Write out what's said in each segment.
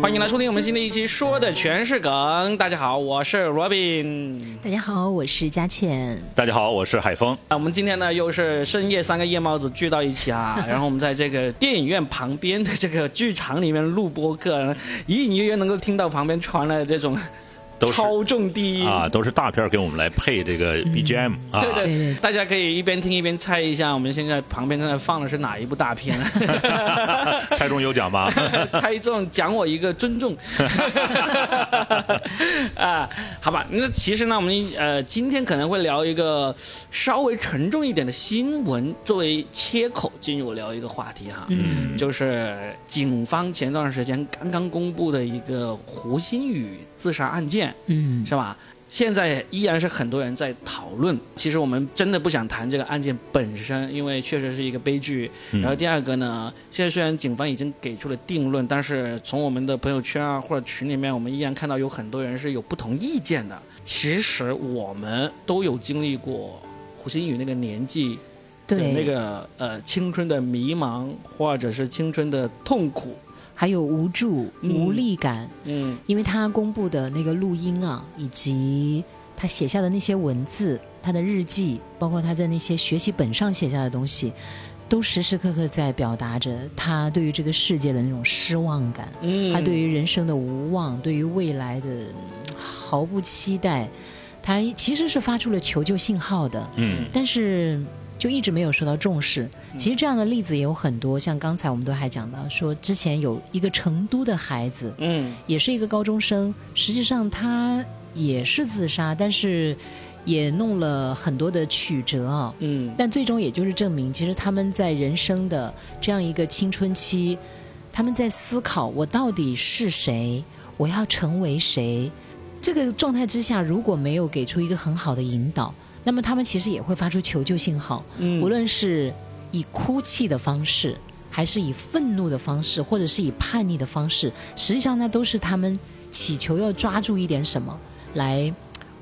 欢迎来收听我们新的一期，说的全是梗。大家好，我是 Robin。大家好，我是佳倩。大家好，我是海峰。啊，我们今天呢又是深夜三个夜猫子聚到一起啊，然后我们在这个电影院旁边的这个剧场里面录播客，隐隐约约能够听到旁边传来的这种。超重低音啊，都是大片给我们来配这个 BGM 啊。对对，大家可以一边听一边猜一下，我们现在旁边正在放的是哪一部大片？猜中有奖吗？猜中奖我一个尊重。啊，好吧，那其实呢，我们呃今天可能会聊一个稍微沉重一点的新闻，作为切口进入聊一个话题哈，嗯，就是警方前段时间刚刚公布的一个胡鑫宇自杀案件。嗯，是吧？现在依然是很多人在讨论。其实我们真的不想谈这个案件本身，因为确实是一个悲剧。然后第二个呢，现在虽然警方已经给出了定论，但是从我们的朋友圈啊或者群里面，我们依然看到有很多人是有不同意见的。其实我们都有经历过胡鑫宇那个年纪的那个呃青春的迷茫，或者是青春的痛苦。还有无助、无力感，嗯，因为他公布的那个录音啊，以及他写下的那些文字，他的日记，包括他在那些学习本上写下的东西，都时时刻刻在表达着他对于这个世界的那种失望感，嗯，他对于人生的无望，对于未来的毫不期待，他其实是发出了求救信号的，嗯，但是。就一直没有受到重视。其实这样的例子也有很多，像刚才我们都还讲到，说之前有一个成都的孩子，嗯，也是一个高中生，实际上他也是自杀，但是也弄了很多的曲折啊，嗯，但最终也就是证明，其实他们在人生的这样一个青春期，他们在思考我到底是谁，我要成为谁，这个状态之下，如果没有给出一个很好的引导。那么他们其实也会发出求救信号，无论是以哭泣的方式，还是以愤怒的方式，或者是以叛逆的方式，实际上那都是他们祈求要抓住一点什么来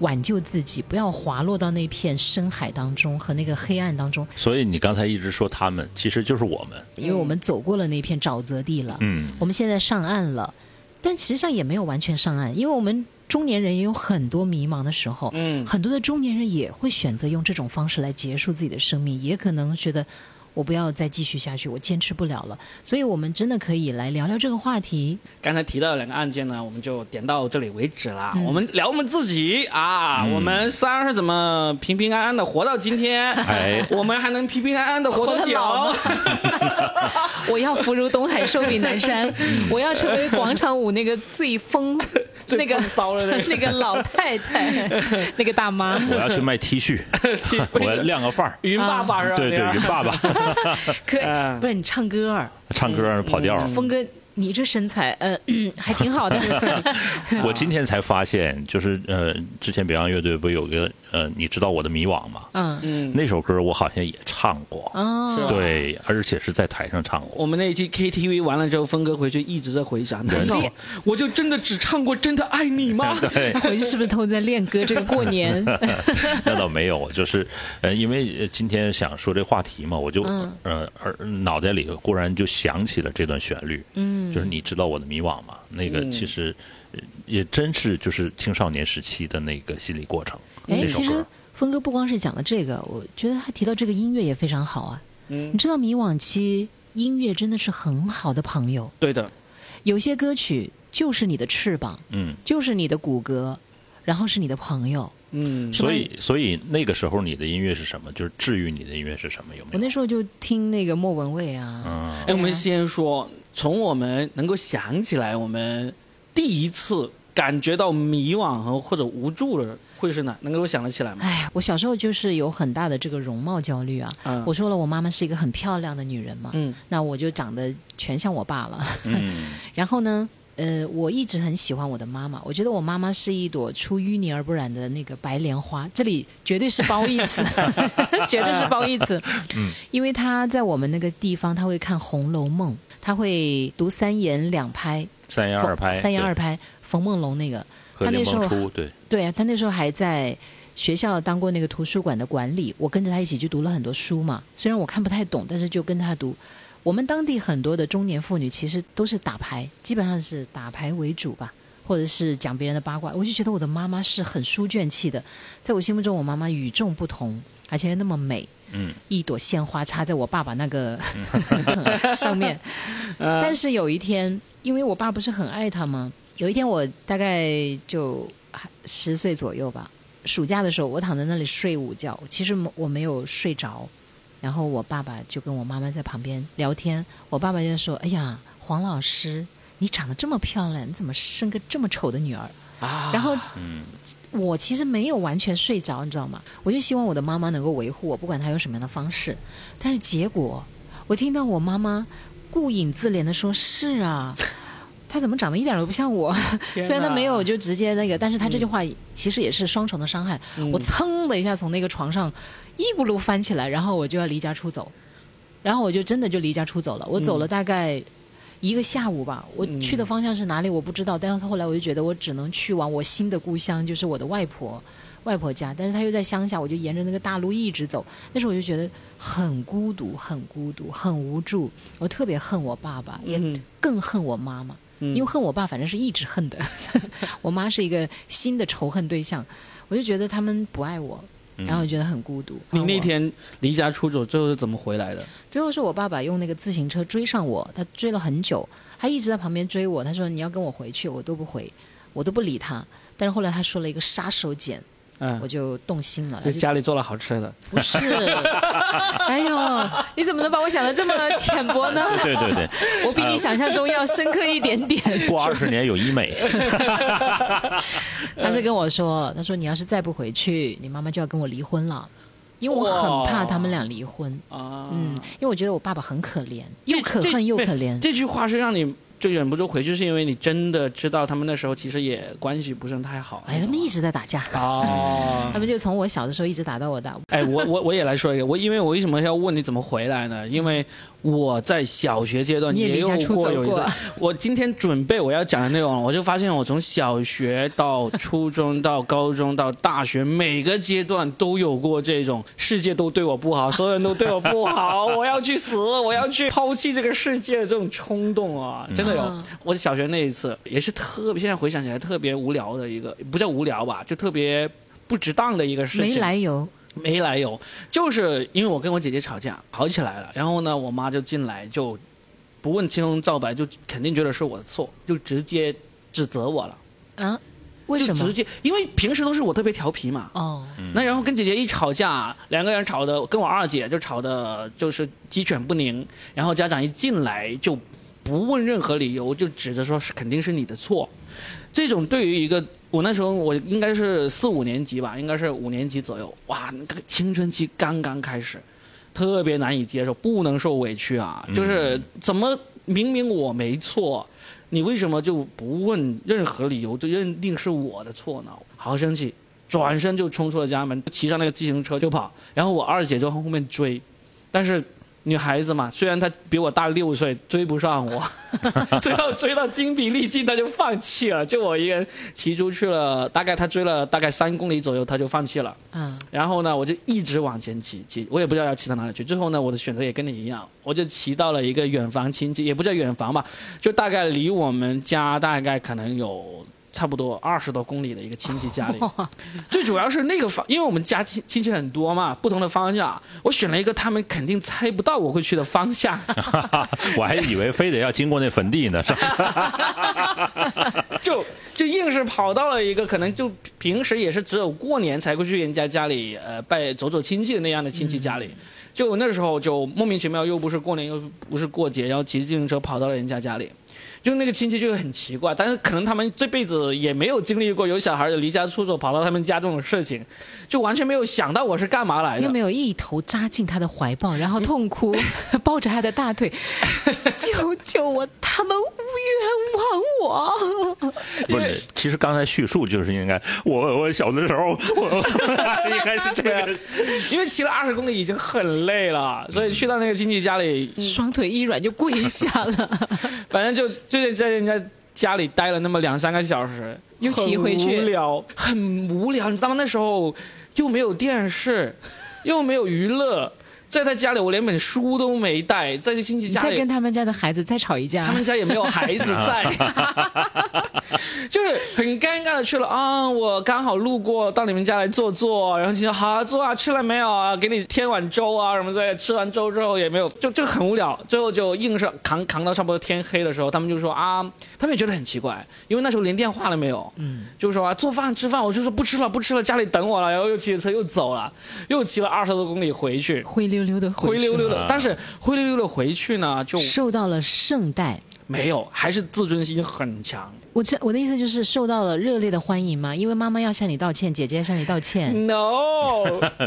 挽救自己，不要滑落到那片深海当中和那个黑暗当中。所以你刚才一直说他们，其实就是我们，因为我们走过了那片沼泽地了，嗯，我们现在上岸了，但实际上也没有完全上岸，因为我们。中年人也有很多迷茫的时候，嗯，很多的中年人也会选择用这种方式来结束自己的生命，也可能觉得我不要再继续下去，我坚持不了了。所以，我们真的可以来聊聊这个话题。刚才提到的两个案件呢，我们就点到这里为止了。我们聊我们自己啊，我们三是怎么平平安安的活到今天？哎，我们还能平平安安的活多久？我要福如东海，寿比南山。我要成为广场舞那个最疯。那个 那个老太太，那个大妈，我要去卖 T 恤 我要亮个范儿，云爸爸是吧？对对，云爸爸，可以，不是你唱歌，唱歌跑调，峰哥。你这身材，呃，还挺好的。我今天才发现，就是呃，之前北洋乐队不有个呃，你知道我的迷惘吗？嗯嗯，那首歌我好像也唱过，哦，对，而且是在台上唱过。我们那一期 KTV 完了之后，峰哥回去一直在回想，难道我就真的只唱过《真的爱你》吗？他回去是不是偷在练歌？这个过年？那倒没有，就是呃，因为今天想说这话题嘛，我就呃，脑袋里忽然就想起了这段旋律，嗯。就是你知道我的迷惘吗？那个其实也真是就是青少年时期的那个心理过程。哎，其实峰哥不光是讲了这个，我觉得他提到这个音乐也非常好啊。嗯，你知道迷惘期音乐真的是很好的朋友。对的，有些歌曲就是你的翅膀，嗯，就是你的骨骼，然后是你的朋友。嗯，所以所以那个时候你的音乐是什么？就是治愈你的音乐是什么？有没有？我那时候就听那个莫文蔚啊。嗯，哎，我们先说。从我们能够想起来，我们第一次感觉到迷惘和或者无助的会是哪？能够想得起来吗？哎，我小时候就是有很大的这个容貌焦虑啊。嗯。我说了，我妈妈是一个很漂亮的女人嘛。嗯。那我就长得全像我爸了。嗯。然后呢，呃，我一直很喜欢我的妈妈。我觉得我妈妈是一朵出淤泥而不染的那个白莲花。这里绝对是褒义词，绝对是褒义词。嗯。因为她在我们那个地方，她会看《红楼梦》。他会读三言两拍，三言二拍，三言二拍。冯梦龙那个，他那时候对对啊，他那时候还在学校当过那个图书馆的管理。我跟着他一起去读了很多书嘛，虽然我看不太懂，但是就跟他读。我们当地很多的中年妇女其实都是打牌，基本上是打牌为主吧，或者是讲别人的八卦。我就觉得我的妈妈是很书卷气的，在我心目中，我妈妈与众不同，而且那么美。嗯，一朵鲜花插在我爸爸那个 上面。但是有一天，因为我爸不是很爱她吗？有一天我大概就十岁左右吧，暑假的时候，我躺在那里睡午觉，其实我没有睡着。然后我爸爸就跟我妈妈在旁边聊天，我爸爸就说：“哎呀，黄老师，你长得这么漂亮，你怎么生个这么丑的女儿？”啊，然后，我其实没有完全睡着，你知道吗？我就希望我的妈妈能够维护我，不管她用什么样的方式。但是结果，我听到我妈妈顾影自怜的说：“是啊，她怎么长得一点都不像我？虽然她没有就直接那个，但是她这句话其实也是双重的伤害。我噌的一下从那个床上。”一咕噜翻起来，然后我就要离家出走，然后我就真的就离家出走了。我走了大概一个下午吧，我去的方向是哪里我不知道，但是后来我就觉得我只能去往我新的故乡，就是我的外婆外婆家，但是她又在乡下，我就沿着那个大路一直走。那时候我就觉得很孤独，很孤独，很无助。我特别恨我爸爸，也更恨我妈妈，因为恨我爸反正是一直恨的。我妈是一个新的仇恨对象，我就觉得他们不爱我。然后我觉得很孤独。你那天离家出走，最后是怎么回来的？最后是我爸爸用那个自行车追上我，他追了很久，他一直在旁边追我。他说：“你要跟我回去，我都不回，我都不理他。”但是后来他说了一个杀手锏。嗯，我就动心了。在家里做了好吃的，不是？哎呦，你怎么能把我想的这么浅薄呢？对对对，我比你想象中要深刻一点点。过二十年有医美。他是跟我说，他说你要是再不回去，你妈妈就要跟我离婚了，因为我很怕他们俩离婚啊。嗯，因为我觉得我爸爸很可怜，又可恨又可怜。这句话是让你。就忍不住回去，是因为你真的知道他们那时候其实也关系不是太好。哎，他们一直在打架。哦，他们就从我小的时候一直打到我大。哎，我我我也来说一个，我因为我为什么要问你怎么回来呢？因为。我在小学阶段也有过有一次，我今天准备我要讲的内容，我就发现我从小学到初中到高中到大学每个阶段都有过这种世界都对我不好，所有人都对我不好，我要去死，我要去抛弃这个世界的这种冲动啊，真的有。我小学那一次也是特别，现在回想起来特别无聊的一个，不叫无聊吧，就特别不值当的一个事情。没来由。没来由，就是因为我跟我姐姐吵架，吵起来了。然后呢，我妈就进来，就不问青红皂白，就肯定觉得是我的错，就直接指责我了。啊？为什么？直接，因为平时都是我特别调皮嘛。哦。那然后跟姐姐一吵架，两个人吵的，跟我二姐就吵的，就是鸡犬不宁。然后家长一进来，就不问任何理由，就指着说是肯定是你的错。这种对于一个。我那时候我应该是四五年级吧，应该是五年级左右。哇，那个青春期刚刚开始，特别难以接受，不能受委屈啊！就是怎么明明我没错，你为什么就不问任何理由就认定是我的错呢？好生气，转身就冲出了家门，骑上那个自行车就跑。然后我二姐就从后面追，但是。女孩子嘛，虽然她比我大六岁，追不上我，最后追到精疲力尽，她就放弃了，就我一个人骑出去了。大概她追了大概三公里左右，她就放弃了。嗯，然后呢，我就一直往前骑，骑，我也不知道要骑到哪里去。最后呢，我的选择也跟你一样，我就骑到了一个远房亲戚，也不叫远房吧，就大概离我们家大概可能有。差不多二十多公里的一个亲戚家里，最主要是那个方，因为我们家亲亲戚很多嘛，不同的方向，我选了一个他们肯定猜不到我会去的方向。我还以为非得要经过那坟地呢，就就硬是跑到了一个可能就平时也是只有过年才会去人家家里呃拜走走亲戚的那样的亲戚家里，就那时候就莫名其妙又不是过年又不是过节，然后骑自行车跑到了人家家里。就那个亲戚就很奇怪，但是可能他们这辈子也没有经历过有小孩离家出走跑到他们家这种事情，就完全没有想到我是干嘛来的，又没有一头扎进他的怀抱，然后痛哭，抱着他的大腿，救救我，他们冤枉我。不是，其实刚才叙述就是应该我我小的时候，我 应该是这样，因为骑了二十公里已经很累了，所以去到那个亲戚家里，双腿一软就跪下了，反正就。就在人家家里待了那么两三个小时，又骑回去，无聊，很无聊。你知道吗？那时候又没有电视，又没有娱乐，在他家里，我连本书都没带，在这亲戚家里，再跟他们家的孩子再吵一架，他们家也没有孩子在，就是很尴尬的去了啊！我刚好路过到你们家来坐坐，然后就说好坐啊，吃了没有啊？给你添碗粥啊什么之类。吃完粥之后也没有，就就很无聊。最后就硬是扛扛到差不多天黑的时候，他们就说啊，他们也觉得很奇怪，因为那时候连电话都没有，嗯，就说啊做饭吃饭，我就说不吃了不吃了，家里等我了，然后又骑着车又走了，又骑了二十多公里回去，灰溜溜的灰溜溜的，但是灰溜溜的回去呢，就受到了圣代。没有，还是自尊心很强。我这我的意思就是受到了热烈的欢迎嘛，因为妈妈要向你道歉，姐姐向你道歉。No，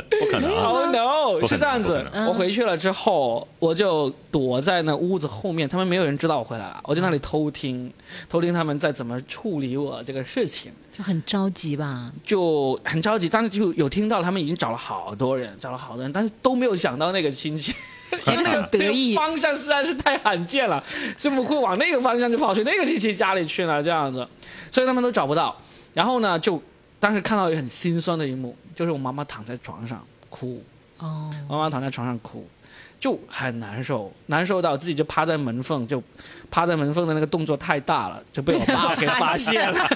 不可能，Oh no，是这样子。我回去了之后，我就躲在那屋子后面，他们没有人知道我回来了，我就那里偷听，偷听他们在怎么处理我这个事情。就很着急吧，就很着急，当时就有听到他们已经找了好多人，找了好多人，但是都没有想到那个亲戚。因为 那个得意方向实在是太罕见了，怎么会往那个方向就跑去那个亲戚家里去了？这样子，所以他们都找不到。然后呢，就当时看到一个很心酸的一幕，就是我妈妈躺在床上哭。哦，妈妈躺在床上哭，就很难受，难受到自己就趴在门缝，就趴在门缝的那个动作太大了，就被我爸给发现了，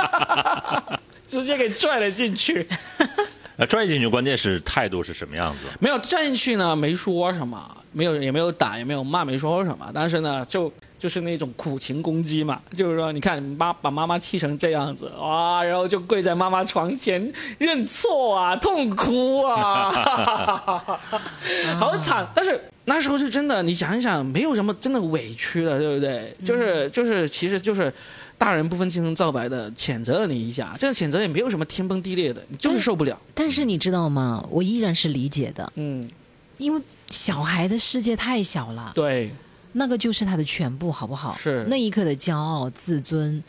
直接给拽了进去。呃，拽进去，关键是态度是什么样子？没有拽进去呢，没说什么，没有也没有打，也没有骂，没说什么。但是呢，就就是那种苦情攻击嘛，就是说，你看你妈把妈妈气成这样子，哇，然后就跪在妈妈床前认错啊，痛哭啊，好惨。但是那时候是真的，你想一想，没有什么真的委屈的，对不对？就是就是，其实就是。大人不分青红皂白的谴责了你一下，这个谴责也没有什么天崩地裂的，你就是受不了。但是你知道吗？我依然是理解的，嗯，因为小孩的世界太小了，对，那个就是他的全部，好不好？是那一刻的骄傲、自尊，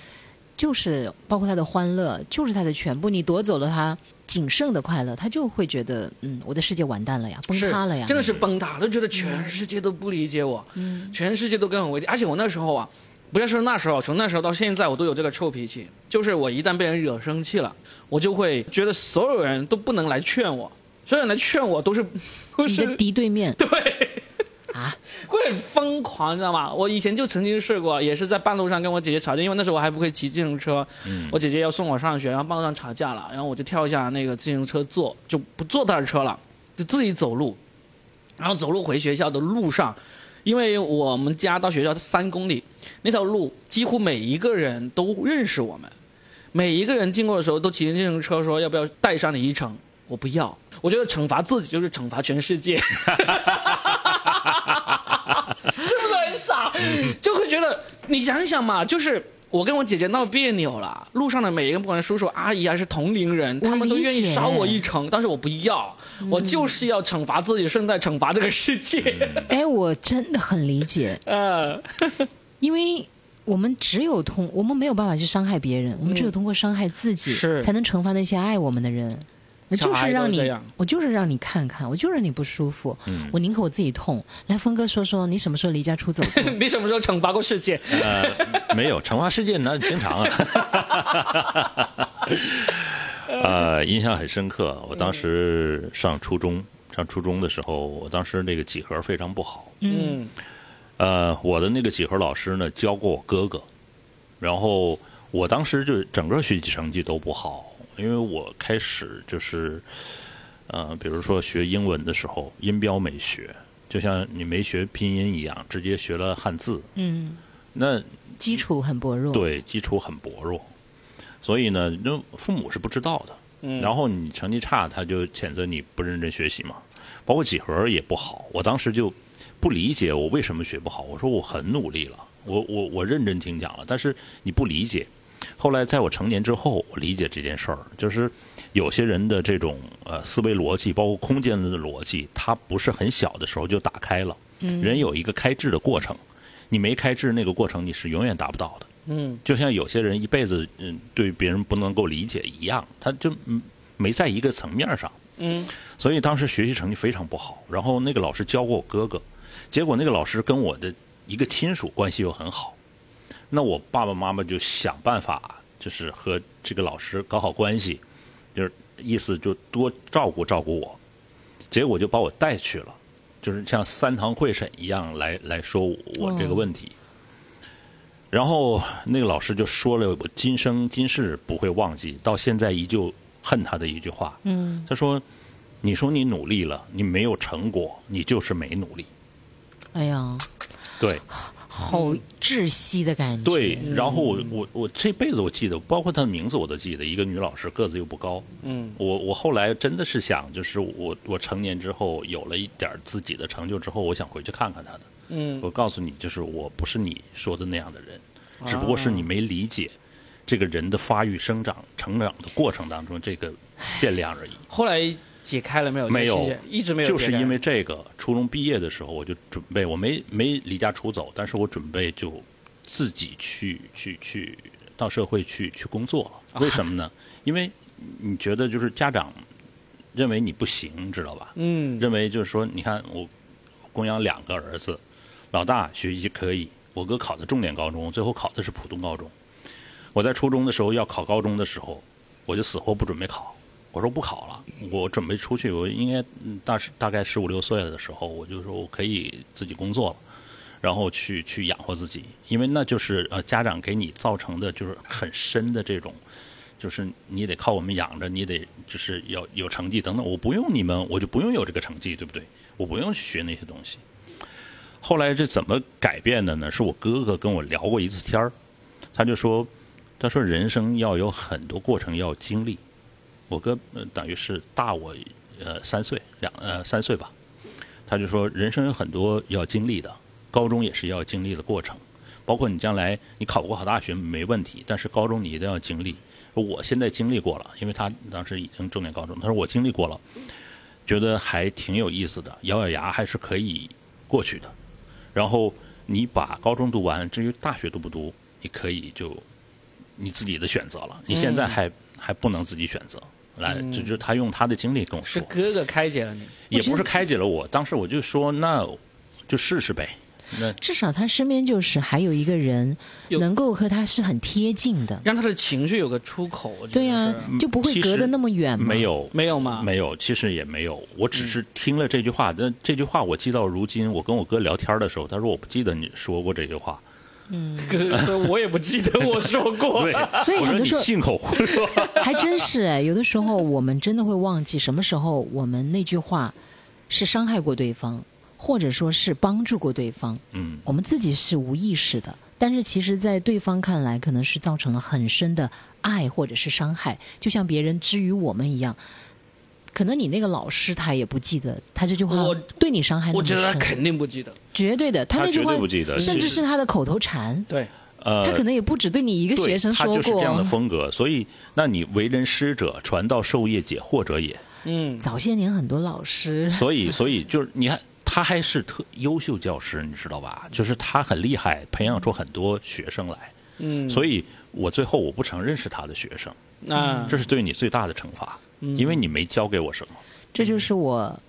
就是包括他的欢乐，就是他的全部。你夺走了他仅剩的快乐，他就会觉得，嗯，我的世界完蛋了呀，崩塌了呀，真的是崩塌，都觉得全世界都不理解我，嗯，全世界都跟我为敌。而且我那时候啊。不要说那时候，从那时候到现在，我都有这个臭脾气。就是我一旦被人惹生气了，我就会觉得所有人都不能来劝我，所有人来劝我都是都是敌对面。对，啊，会很疯狂，你知道吗？我以前就曾经试过，也是在半路上跟我姐姐吵架，因为那时候我还不会骑自行车，我姐姐要送我上学，然后半路上吵架了，然后我就跳下那个自行车坐，就不坐她的车了，就自己走路，然后走路回学校的路上。因为我们家到学校是三公里，那条路几乎每一个人都认识我们，每一个人经过的时候都骑着自行车说要不要带上你一程，我不要，我觉得惩罚自己就是惩罚全世界？就会觉得你想想嘛，就是我跟我姐姐闹别扭了，路上的每一个不管是叔叔阿姨还是同龄人，他们都愿意捎我一程，但是我不要。我就是要惩罚自己，顺带惩罚这个世界。哎，我真的很理解。呃 因为我们只有通，我们没有办法去伤害别人，我们只有通过伤害自己，才能惩罚那些爱我们的人。我就是让你，我就是让你看看，我就让你不舒服。我宁可我自己痛。来，峰哥说说，你什么时候离家出走？你什么时候惩罚过世界？呃，没有，惩罚世界那经常啊。呃，印象很深刻。我当时上初中，上初中的时候，我当时那个几何非常不好。嗯。呃，我的那个几何老师呢，教过我哥哥。然后我当时就整个学习成绩都不好，因为我开始就是，呃，比如说学英文的时候，音标没学，就像你没学拼音一样，直接学了汉字。嗯。那基础很薄弱。对，基础很薄弱。所以呢，那父母是不知道的。嗯。然后你成绩差，他就谴责你不认真学习嘛。包括几何也不好，我当时就不理解我为什么学不好。我说我很努力了，我我我认真听讲了，但是你不理解。后来在我成年之后，我理解这件事儿，就是有些人的这种呃思维逻辑，包括空间的逻辑，它不是很小的时候就打开了。嗯。人有一个开智的过程，你没开智，那个过程你是永远达不到的。嗯，就像有些人一辈子嗯对别人不能够理解一样，他就没在一个层面上。嗯，所以当时学习成绩非常不好。然后那个老师教过我哥哥，结果那个老师跟我的一个亲属关系又很好，那我爸爸妈妈就想办法，就是和这个老师搞好关系，就是意思就多照顾照顾我。结果就把我带去了，就是像三堂会审一样来来说我这个问题。然后那个老师就说了我今生今世不会忘记，到现在依旧恨他的一句话。嗯，他说：“你说你努力了，你没有成果，你就是没努力。”哎呀，对。好窒息的感觉。对，然后我我我这辈子我记得，包括她的名字我都记得，一个女老师，个子又不高。嗯，我我后来真的是想，就是我我成年之后有了一点自己的成就之后，我想回去看看她的。嗯，我告诉你，就是我不是你说的那样的人，只不过是你没理解这个人的发育、生长、成长的过程当中这个变量而已。后来。解开了没有？没有，一直没有。就是因为这个，初中毕业的时候我就准备，我没没离家出走，但是我准备就自己去去去到社会去去工作了。为什么呢？因为你觉得就是家长认为你不行，知道吧？嗯。认为就是说，你看我供养两个儿子，老大学习可以，我哥考的重点高中，最后考的是普通高中。我在初中的时候要考高中的时候，我就死活不准备考。我说不考了，我准备出去。我应该大大概十五六岁的时候，我就说我可以自己工作了，然后去去养活自己。因为那就是呃家长给你造成的就是很深的这种，就是你得靠我们养着，你得就是要有成绩等等。我不用你们，我就不用有这个成绩，对不对？我不用学那些东西。后来这怎么改变的呢？是我哥哥跟我聊过一次天儿，他就说，他说人生要有很多过程要经历。我哥等于是大我呃三岁两呃三岁吧，他就说人生有很多要经历的，高中也是要经历的过程，包括你将来你考不好大学没问题，但是高中你一定要经历。我现在经历过了，因为他当时已经重点高中，他说我经历过了，觉得还挺有意思的，咬咬牙还是可以过去的。然后你把高中读完，至于大学读不读，你可以就你自己的选择了。你现在还还不能自己选择。来，就就他用他的经历跟我说，是哥哥开解了你，也不是开解了我。当时我就说，那就试试呗。那至少他身边就是还有一个人，能够和他是很贴近的，让他的情绪有个出口。对呀，就不会隔得那么远。没有，没有吗？没有，其实也没有。我只是听了这句话，那这句话我记到如今。我跟我哥聊天的时候，他说我不记得你说过这句话。嗯，我也不记得我说过，所以很多时候信口胡说，还真是哎。有的时候我们真的会忘记什么时候我们那句话是伤害过对方，或者说是帮助过对方。嗯，我们自己是无意识的，但是其实，在对方看来，可能是造成了很深的爱或者是伤害，就像别人之于我们一样。可能你那个老师他也不记得他这句话对你伤害，我觉得他肯定不记得，绝对的，他那句话不记得，甚至是他的口头禅。对，呃，他可能也不只对你一个学生说过。他就是这样的风格，所以，那你为人师者，传道授业解惑者也。嗯，早些年很多老师，所以，所以就是你看，他还是特优秀教师，你知道吧？就是他很厉害，培养出很多学生来。嗯，所以我最后我不承认是他的学生，那这是对你最大的惩罚。因为你没教给我什么，这就是我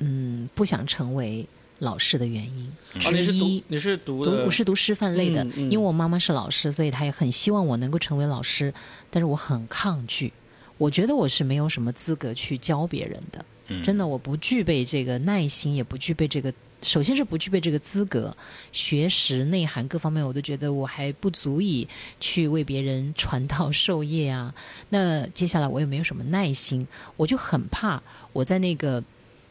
嗯不想成为老师的原因。你是读你是读读我是读师范类的，因为我妈妈是老师，所以她也很希望我能够成为老师，但是我很抗拒，我觉得我是没有什么资格去教别人的，真的我不具备这个耐心，也不具备这个。首先是不具备这个资格，学识、内涵各方面，我都觉得我还不足以去为别人传道授业啊。那接下来我也没有什么耐心，我就很怕我在那个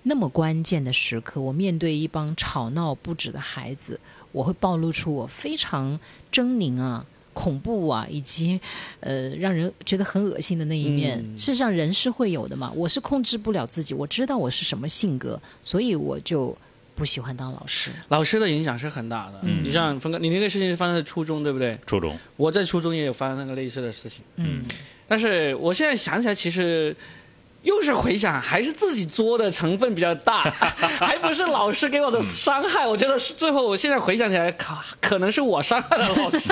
那么关键的时刻，我面对一帮吵闹不止的孩子，我会暴露出我非常狰狞啊、恐怖啊，以及呃让人觉得很恶心的那一面。事实上，人是会有的嘛。我是控制不了自己，我知道我是什么性格，所以我就。不喜欢当老师，老师的影响是很大的。嗯，你像峰哥，你那个事情是发生在初中，对不对？初中，我在初中也有发生那个类似的事情。嗯，但是我现在想起来，其实。又是回想，还是自己作的成分比较大，还不是老师给我的伤害。我觉得最后，我现在回想起来，可可能是我伤害了老师。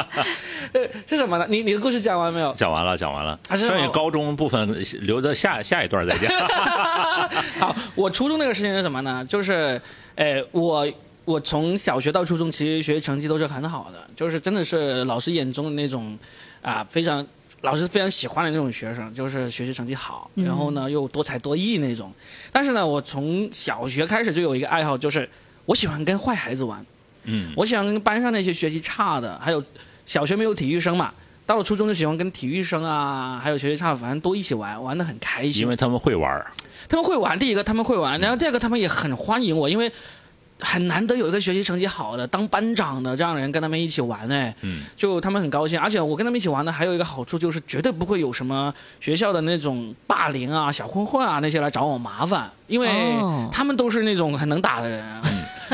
是什么呢？你你的故事讲完没有？讲完了，讲完了。剩下高中部分留着下下一段再讲。好，我初中那个事情是什么呢？就是，呃，我我从小学到初中，其实学习成绩都是很好的，就是真的是老师眼中的那种啊，非常。老师非常喜欢的那种学生，就是学习成绩好，然后呢又多才多艺那种。但是呢，我从小学开始就有一个爱好，就是我喜欢跟坏孩子玩。嗯，我喜欢跟班上那些学习差的，还有小学没有体育生嘛，到了初中就喜欢跟体育生啊，还有学习差的，反正都一起玩，玩的很开心。因为他们会玩，他们会玩。第一个他们会玩，然后第二个他们也很欢迎我，因为。很难得有一个学习成绩好的当班长的这样的人跟他们一起玩哎，嗯，就他们很高兴，而且我跟他们一起玩呢，还有一个好处就是绝对不会有什么学校的那种霸凌啊、小混混啊那些来找我麻烦，因为他们都是那种很能打的人。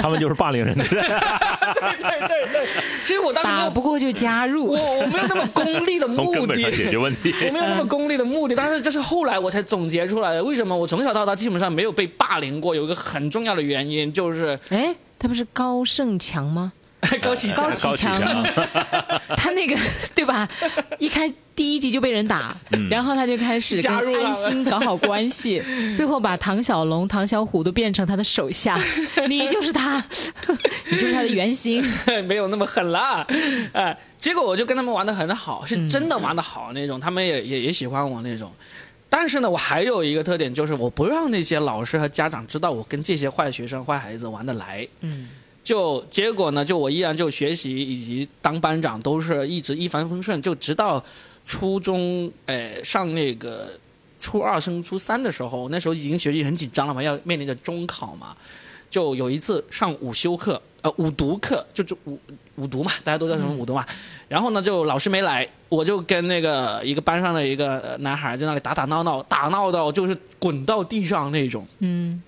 他们就是霸凌人 的人，对对对对。其实我当时没有不过就加入，我我没有那么功利的 目的，解决问题。我没有那么功利的目的，但是这是后来我才总结出来的。为什么我从小到大基本上没有被霸凌过？有一个很重要的原因就是，哎，他不是高盛强吗？高启强高启强，他那个对吧？一开第一集就被人打，然后他就开始跟安心搞好关系，最后把唐小龙、唐小虎都变成他的手下。你就是他，你就是他的原型，没有那么狠啦。哎，结果我就跟他们玩的很好，是真的玩的好那种，他们也也也喜欢我那种。但是呢，我还有一个特点，就是我不让那些老师和家长知道我跟这些坏学生、坏孩子玩得来。嗯。就结果呢，就我依然就学习以及当班长都是一直一帆风顺，就直到初中，诶上那个初二升初三的时候，那时候已经学习很紧张了嘛，要面临着中考嘛。就有一次上午休课，呃午读课，就就午午读嘛，大家都叫什么午读嘛。然后呢，就老师没来，我就跟那个一个班上的一个男孩在那里打打闹闹，打闹到就是滚到地上那种。嗯。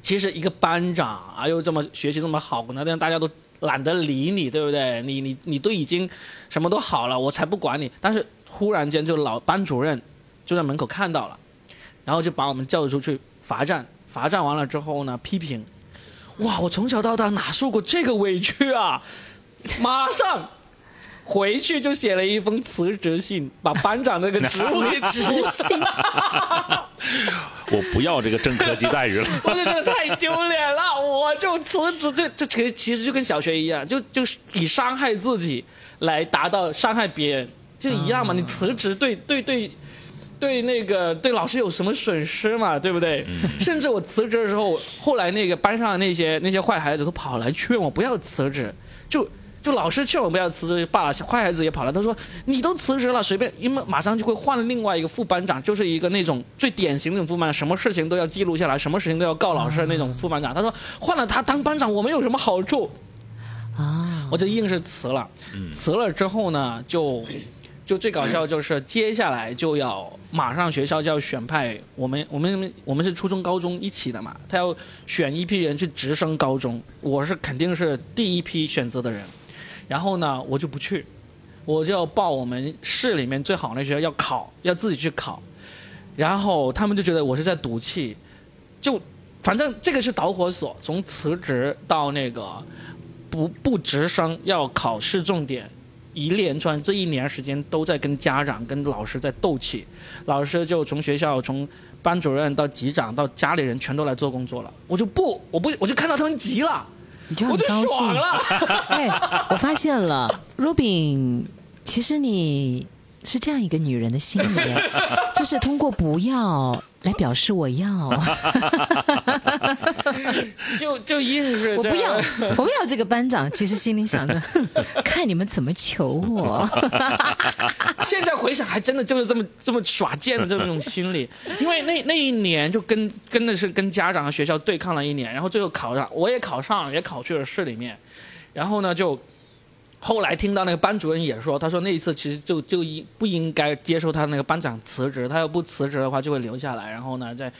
其实一个班长啊，又这么学习这么好呢，大家都懒得理你，对不对？你你你都已经什么都好了，我才不管你。但是忽然间，就老班主任就在门口看到了，然后就把我们叫出去罚站。罚站完了之后呢，批评，哇，我从小到大哪受过这个委屈啊！马上回去就写了一封辞职信，把班长那个职务给辞信。我不要这个正科级待遇了，我就觉得太丢脸了，我就辞职。这这其实其实就跟小学一样，就就是以伤害自己来达到伤害别人，就一样嘛。你辞职对对对对那个对老师有什么损失嘛？对不对？甚至我辞职的时候，后来那个班上的那些那些坏孩子都跑来劝我不要辞职，就。就老师劝我不要辞职，罢了。坏孩子也跑了，他说：“你都辞职了，随便，因为马上就会换另外一个副班长，就是一个那种最典型的副班长，什么事情都要记录下来，什么事情都要告老师的那种副班长。”他说：“换了他当班长，我们有什么好处？”啊，我就硬是辞了。辞了之后呢，就就最搞笑就是接下来就要马上学校就要选派我们，我们我们是初中高中一起的嘛，他要选一批人去直升高中，我是肯定是第一批选择的人。然后呢，我就不去，我就要报我们市里面最好的学校要考，要自己去考。然后他们就觉得我是在赌气，就反正这个是导火索，从辞职到那个不不直升要考试重点，一连串这一年时间都在跟家长跟老师在斗气，老师就从学校从班主任到级长到家里人全都来做工作了，我就不我不我就看到他们急了。你就很高兴了。哎，我发现了，Robin，其实你是这样一个女人的心理，就是通过不要来表示我要。就就意思是我不要，我不要这个班长。其实心里想着，看你们怎么求我。现在回想，还真的就是这么这么耍贱的这种心理。因为那那一年就跟跟的是跟家长和学校对抗了一年，然后最后考上，我也考上，也考去了市里面。然后呢，就后来听到那个班主任也说，他说那一次其实就就应不应该接受他那个班长辞职，他要不辞职的话就会留下来，然后呢再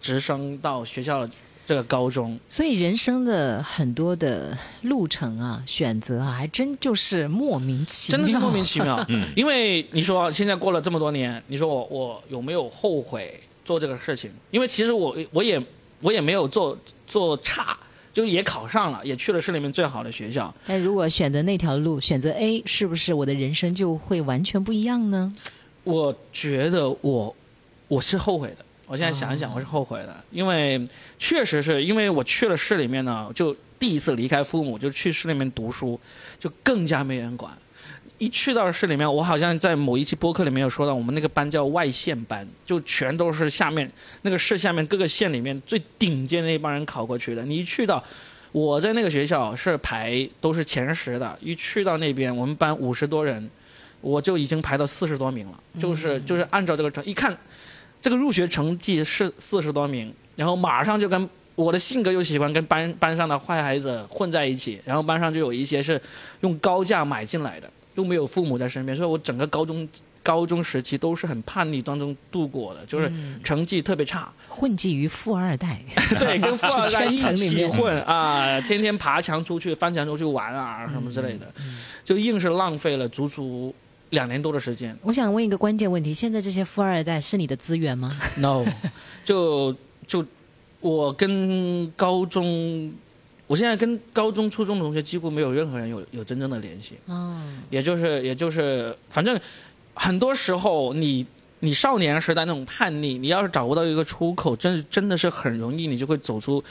直升到学校的。这个高中，所以人生的很多的路程啊，选择啊，还真就是莫名其妙，真的是莫名其妙。嗯，因为你说现在过了这么多年，你说我我有没有后悔做这个事情？因为其实我我也我也没有做做差，就也考上了，也去了市里面最好的学校。但如果选择那条路，选择 A，是不是我的人生就会完全不一样呢？我觉得我我是后悔的。我现在想一想，我是后悔的，因为确实是因为我去了市里面呢，就第一次离开父母，就去市里面读书，就更加没人管。一去到市里面，我好像在某一期播客里面有说到，我们那个班叫外县班，就全都是下面那个市下面各个县里面最顶尖的一帮人考过去的。你一去到，我在那个学校是排都是前十的，一去到那边，我们班五十多人，我就已经排到四十多名了，就是就是按照这个成一看，这个入学成绩是四十多名，然后马上就跟。我的性格又喜欢跟班班上的坏孩子混在一起，然后班上就有一些是用高价买进来的，又没有父母在身边，所以我整个高中高中时期都是很叛逆当中度过的，就是成绩特别差，混迹于富二代，对，跟富二代一起混啊，天天爬墙出去、翻墙出去玩啊什么之类的，就硬是浪费了足足两年多的时间。我想问一个关键问题：现在这些富二代是你的资源吗？No，就就。我跟高中，我现在跟高中、初中的同学几乎没有任何人有有真正的联系。嗯，也就是，也就是，反正很多时候，你你少年时代那种叛逆，你要是找不到一个出口，真真的是很容易，你就会走出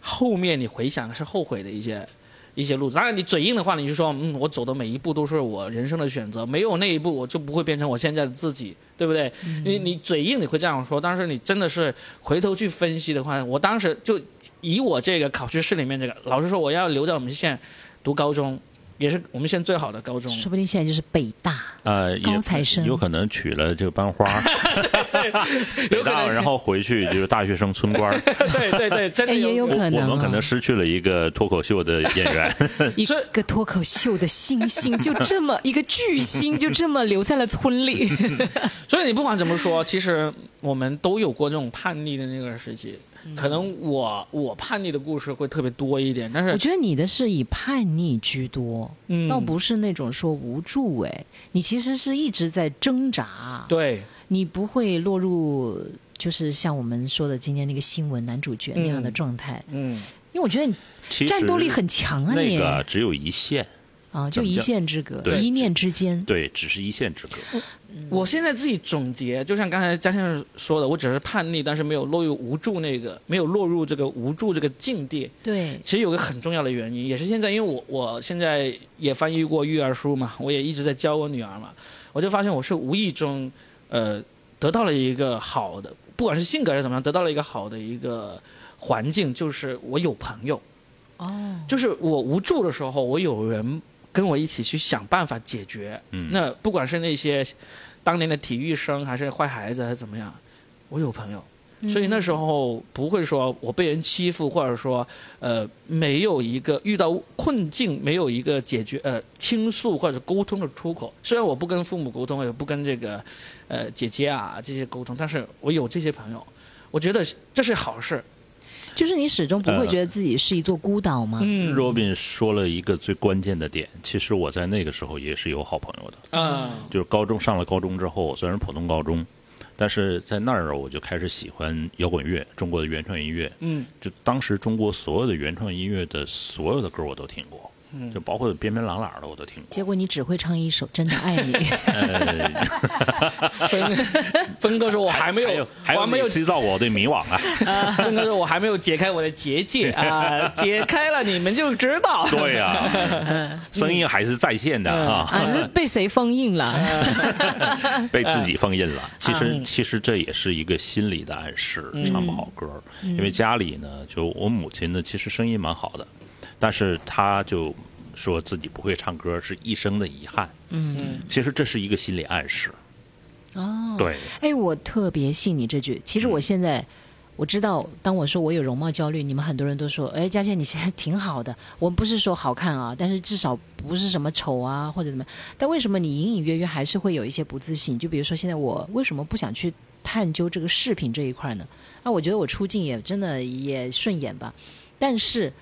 后面你回想是后悔的一些。一些路子，当然你嘴硬的话，你就说，嗯，我走的每一步都是我人生的选择，没有那一步，我就不会变成我现在的自己，对不对？你你嘴硬你会这样说，但是你真的是回头去分析的话，我当时就以我这个考试室里面这个老师说，我要留在我们县读高中。也是我们现在最好的高中，说不定现在就是北大呃高材生，有可能娶了这个班花，北大，然后回去就是大学生村官 对对对，真的也有可能，我们可能失去了一个脱口秀的演员，一个脱口秀的星星，就这么一个巨星，就这么留在了村里。所以你不管怎么说，其实我们都有过这种叛逆的那个时期。可能我我叛逆的故事会特别多一点，但是我觉得你的是以叛逆居多，嗯。倒不是那种说无助哎，你其实是一直在挣扎，对，你不会落入就是像我们说的今天那个新闻男主角那样的状态，嗯，因为我觉得你战斗力很强啊，那个只有一线。啊，就一线之隔，一念之间，对，只是一线之隔。我现在自己总结，就像刚才嘉先生说的，我只是叛逆，但是没有落入无助那个，没有落入这个无助这个境地。对，其实有个很重要的原因，也是现在，因为我我现在也翻译过育儿书嘛，我也一直在教我女儿嘛，我就发现我是无意中，呃，得到了一个好的，不管是性格还是怎么样，得到了一个好的一个环境，就是我有朋友，哦，就是我无助的时候，我有人。跟我一起去想办法解决。嗯，那不管是那些当年的体育生，还是坏孩子，还是怎么样，我有朋友，所以那时候不会说我被人欺负，或者说呃没有一个遇到困境，没有一个解决呃倾诉或者沟通的出口。虽然我不跟父母沟通，也不跟这个呃姐姐啊这些沟通，但是我有这些朋友，我觉得这是好事。就是你始终不会觉得自己是一座孤岛吗？嗯，Robin 说了一个最关键的点，其实我在那个时候也是有好朋友的。嗯，就是高中上了高中之后，虽然普通高中，但是在那儿我就开始喜欢摇滚乐，中国的原创音乐。嗯，就当时中国所有的原创音乐的所有的歌我都听过。就包括边边朗朗的我都听过，结果你只会唱一首《真的爱你》。峰峰哥说：“我还没有，还没有制造我的迷惘啊。”峰哥说：“我还没有解开我的结界 啊，解开了你们就知道。”对呀，声音还是在线的啊。啊，被谁封印了？被自己封印了。其实，其实这也是一个心理的暗示，唱不好歌，因为家里呢，就我母亲呢，其实声音蛮好的。但是他就说自己不会唱歌是一生的遗憾。嗯，其实这是一个心理暗示。哦，对。哎，我特别信你这句。其实我现在我知道，当我说我有容貌焦虑，你们很多人都说：“哎，佳倩你现在挺好的。”我不是说好看啊，但是至少不是什么丑啊或者怎么。但为什么你隐隐约约还是会有一些不自信？就比如说现在我为什么不想去探究这个饰品这一块呢？啊，我觉得我出镜也真的也顺眼吧，但是。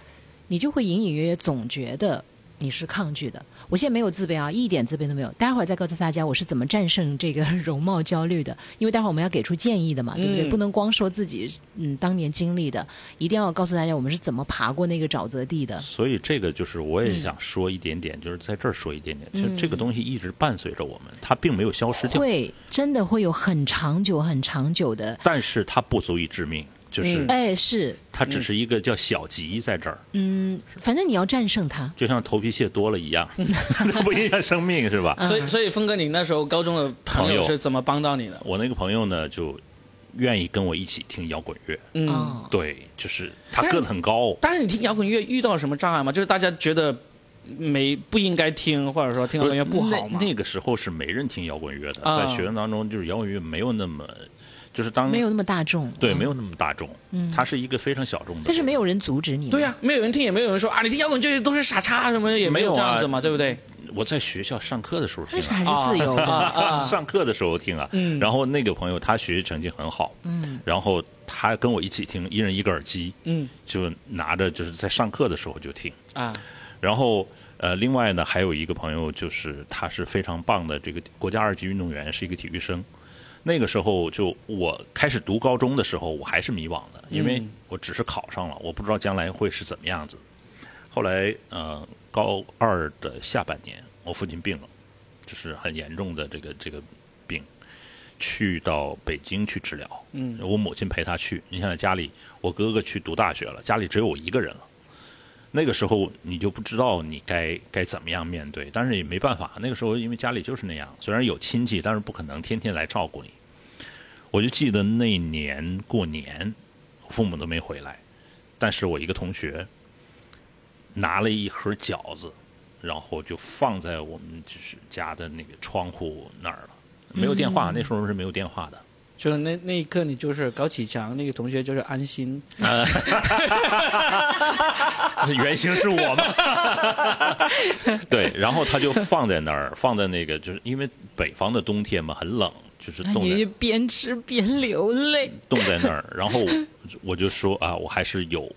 你就会隐隐约约总觉得你是抗拒的。我现在没有自卑啊，一点自卑都没有。待会儿再告诉大家我是怎么战胜这个容貌焦虑的。因为待会儿我们要给出建议的嘛，对不对？不能光说自己嗯当年经历的，一定要告诉大家我们是怎么爬过那个沼泽地的。所以这个就是我也想说一点点，就是在这儿说一点点，就这个东西一直伴随着我们，它并没有消失掉。会真的会有很长久、很长久的，但是它不足以致命。就是哎，是，它只是一个叫小吉在这儿，嗯，反正你要战胜它。就像头皮屑多了一样，它不影响生命是吧？所以，所以峰哥，你那时候高中的朋友是怎么帮到你的？我那个朋友呢，就愿意跟我一起听摇滚乐，嗯，哦，对，就是他个子很高，但是你听摇滚乐遇到什么障碍吗？就是大家觉得没不应该听，或者说听摇滚乐不好吗？那那个时候是没人听摇滚乐的，啊在学生当中，就是摇滚乐没有那么，就是当没有那么大众。对，嗯没有那么大众，嗯它是一个非常小众的，但是没有人阻止你。对呀、没有人听，也没有人说啊，你听摇滚乐都是傻叉什么的，也没有这样子嘛，对不对？我在学校上课的时候听但是还啊。是自由的。啊上课的时候听啊，然后那个朋友他学习成绩很好，嗯，然后他跟我一起听，一人一个耳机，嗯就拿着就是在上课的时候就听，啊，然后呃，另外呢，还有一个朋友，就是他是非常棒的这个国家二级运动员，是一个体育生。那个时候就我开始读高中的时候，我还是迷惘的，因为我只是考上了，我不知道将来会是怎么样子。后来呃，高二的下半年，我父亲病了，就是很严重的这个这个病，去到北京去治疗。嗯，我母亲陪他去。你想想家里，我哥哥去读大学了，家里只有我一个人了。那个时候你就不知道你该该怎么样面对，但是也没办法。那个时候因为家里就是那样，虽然有亲戚，但是不可能天天来照顾你。我就记得那年过年，父母都没回来，但是我一个同学拿了一盒饺子，然后就放在我们就是家的那个窗户那儿了。没有电话，那时候是没有电话的。就那那一刻，你就是高启强那个同学，就是安心。原型是我吗？对，然后他就放在那儿，放在那个，就是因为北方的冬天嘛，很冷，就是冻你在边吃边流泪。冻在那儿。然后我我就说啊，我还是有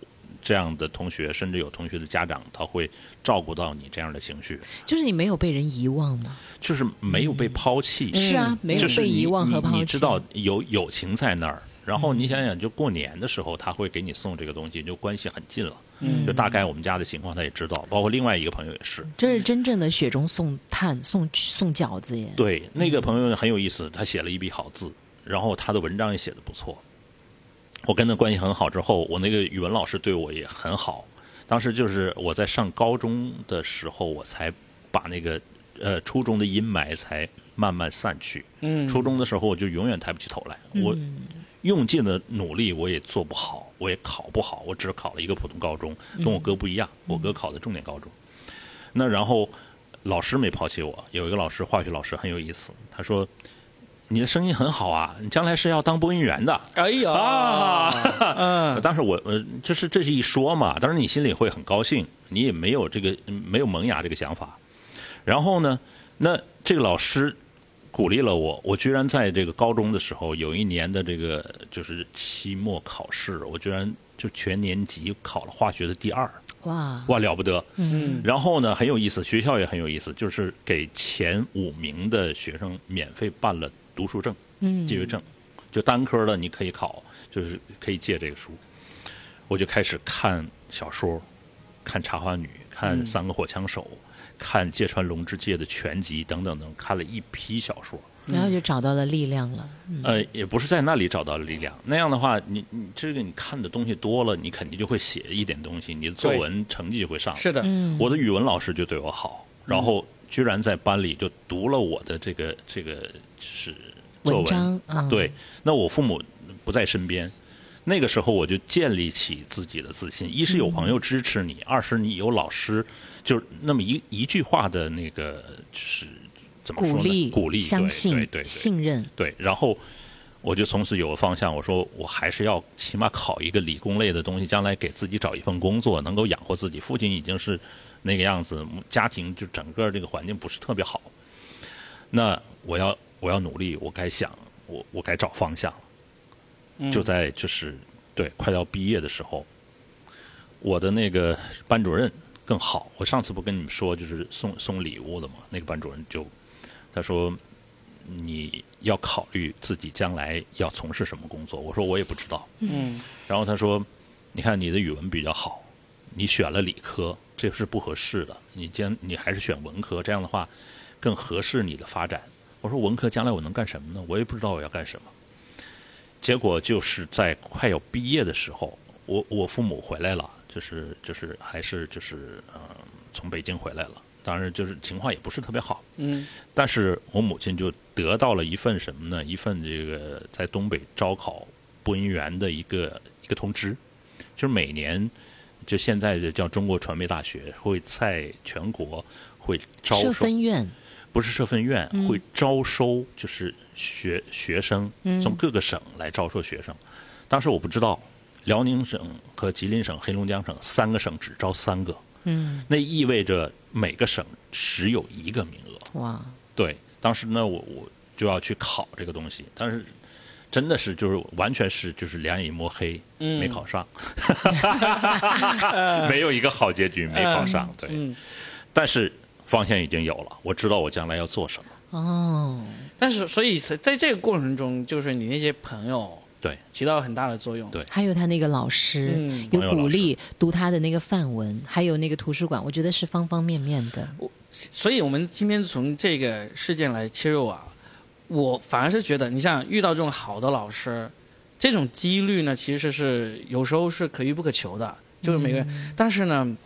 这样的同学，甚至有同学的家长，他会照顾到你这样的情绪，就是你没有被人遗忘吗？就是没有被抛弃。是啊，没有被遗忘和抛弃。你你知道有友情在那儿，然后你想想，就过年的时候，他会给你送这个东西，就关系很近了。嗯，就大概我们家的情况他也知道，包括另外一个朋友也是。这是真正的雪中送炭，送送饺子耶。对，那个朋友很有意思，他写了一笔好字，然后他的文章也写的不错。我跟他关系很好之后，我那个语文老师对我也很好。当时就是我在上高中的时候，我才把那个呃初中的阴霾才慢慢散去。嗯初中的时候我就永远抬不起头来，我用尽了努力，我也做不好，我也考不好，我只考了一个普通高中，跟我哥不一样，我哥考的重点高中。那然后老师没抛弃我，有一个老师，化学老师很有意思，他说：“你的声音很好啊，你将来是要当播音员的。”哎呀，啊，嗯，当时我呃，就是这是一说嘛，当然你心里会很高兴，你也没有这个没有萌芽这个想法。然后呢，那这个老师鼓励了我，我居然在这个高中的时候有一年的这个就是期末考试，我居然就全年级考了化学的第二，哇，哇了不得！嗯，然后呢，很有意思，学校也很有意思，就是给前五名的学生免费办了读书证、嗯借阅证，就单科的你可以考，就是可以借这个书。我就开始看小说，看《茶花女》，看《三个火枪手》，看芥川龙之介的全集等等等，看了一批小说。然后就找到了力量了。呃，也不是在那里找到了力量。那样的话，你你这个你看的东西多了，你肯定就会写一点东西，你的作文成绩就会上来。是的，嗯我的语文老师就对我好，然后居然在班里就读了我的这个这个就是作文章啊对，那我父母不在身边，那个时候我就建立起自己的自信。一是有朋友支持你，二是你有老师，就是那么一一句话的那个就是怎么说呢？鼓励、鼓励、对相信、对对对信任。对，然后我就从此有个方向，我说我还是要起码考一个理工类的东西，将来给自己找一份工作，能够养活自己。父亲已经是那个样子，家庭就整个这个环境不是特别好。那我要我要努力，我该想我我该找方向。就在就是对快要毕业的时候，我的那个班主任更好。我上次不跟你们说，就是送送礼物的嘛，那个班主任就他说你要考虑自己将来要从事什么工作。我说我也不知道。嗯然后他说，你看你的语文比较好，你选了理科，这是不合适的。你将你还是选文科，这样的话更合适你的发展。我说文科将来我能干什么呢？我也不知道我要干什么。结果就是在快要毕业的时候，我我父母回来了，就是就是还是就是嗯、从北京回来了，当然就是情况也不是特别好，嗯但是我母亲就得到了一份什么呢？一份这个在东北招考播音员的一个一个通知，就是每年就现在的叫中国传媒大学会在全国会招收，分院，不是社分院、嗯会招收，就是学学生从各个省来招收学生。当时我不知道，辽宁省和吉林省、黑龙江省三个省只招三个，嗯，那意味着每个省只有一个名额。哇，对，当时呢，我我就要去考这个东西，但是真的是就是完全是就是两眼一抹黑，嗯没考上，没有一个好结局，没考上。对，嗯。但是方向已经有了，我知道我将来要做什么。哦，但是，所以在在这个过程中，就是你那些朋友对，起到很大的作用。对还有他那个老师、嗯有鼓励读他的那个范文，还有那个图书馆，我觉得是方方面面的。我所以我们今天从这个事件来切入啊，我反而是觉得，你像遇到这种好的老师，这种几率呢，其实是有时候是可遇不可求的，就是每个人。但是呢，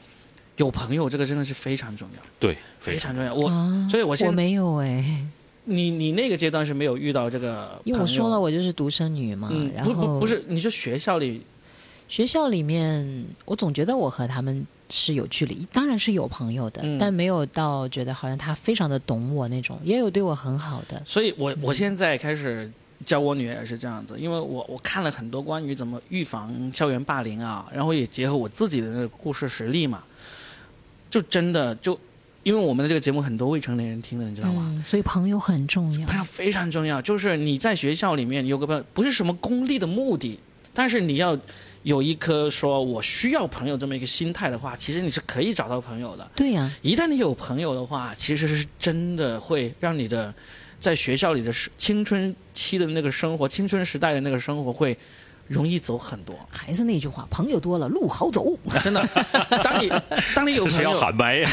有朋友这个真的是非常重要，对，非常重要。我，啊，所以我现在我没有哎，你你那个阶段是没有遇到这个，因为我说了，。我就是独生女嘛，嗯，然后不不不是，你是学校里，学校里面，我总觉得我和他们是有距离，当然是有朋友的，嗯但没有到觉得好像他非常的懂我那种，也有对我很好的。所以我我现在开始教我女儿也是这样子，因为我我看了很多关于怎么预防校园霸凌啊，然后也结合我自己的那个故事实例嘛，就真的就因为我们的这个节目很多未成年人听的，你知道吗？嗯，所以朋友很重要。朋友非常重要，就是你在学校里面有个朋友，不是什么功利的目的，但是你要有一颗说我需要朋友这么一个心态的话，其实你是可以找到朋友的。对呀、一旦你有朋友的话，其实是真的会让你的在学校里的时青春期的那个生活，青春时代的那个生活会容易走很多。还是那句话，朋友多了路好走。真的，当你 当你有朋友，喊麦呀、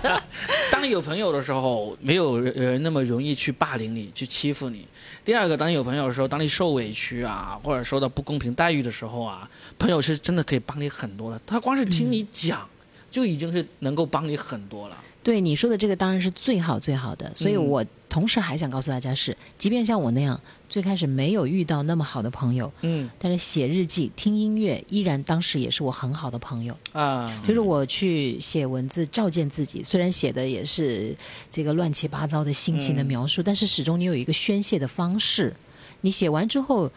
当你有朋友的时候，没有人那么容易去霸凌你，去欺负你。第二个，当你有朋友的时候，当你受委屈啊，或者受到不公平待遇的时候啊，朋友是真的可以帮你很多的。他光是听你讲，就已经是能够帮你很多了。对你说的这个当然是最好最好的，所以嗯我同时还想告诉大家是，即便像我那样最开始没有遇到那么好的朋友，嗯但是写日记、听音乐依然当时也是我很好的朋友。啊，就是我去写文字照见自己，虽然写的也是这个乱七八糟的心情的描述，但是始终你有一个宣泄的方式。你写完之后，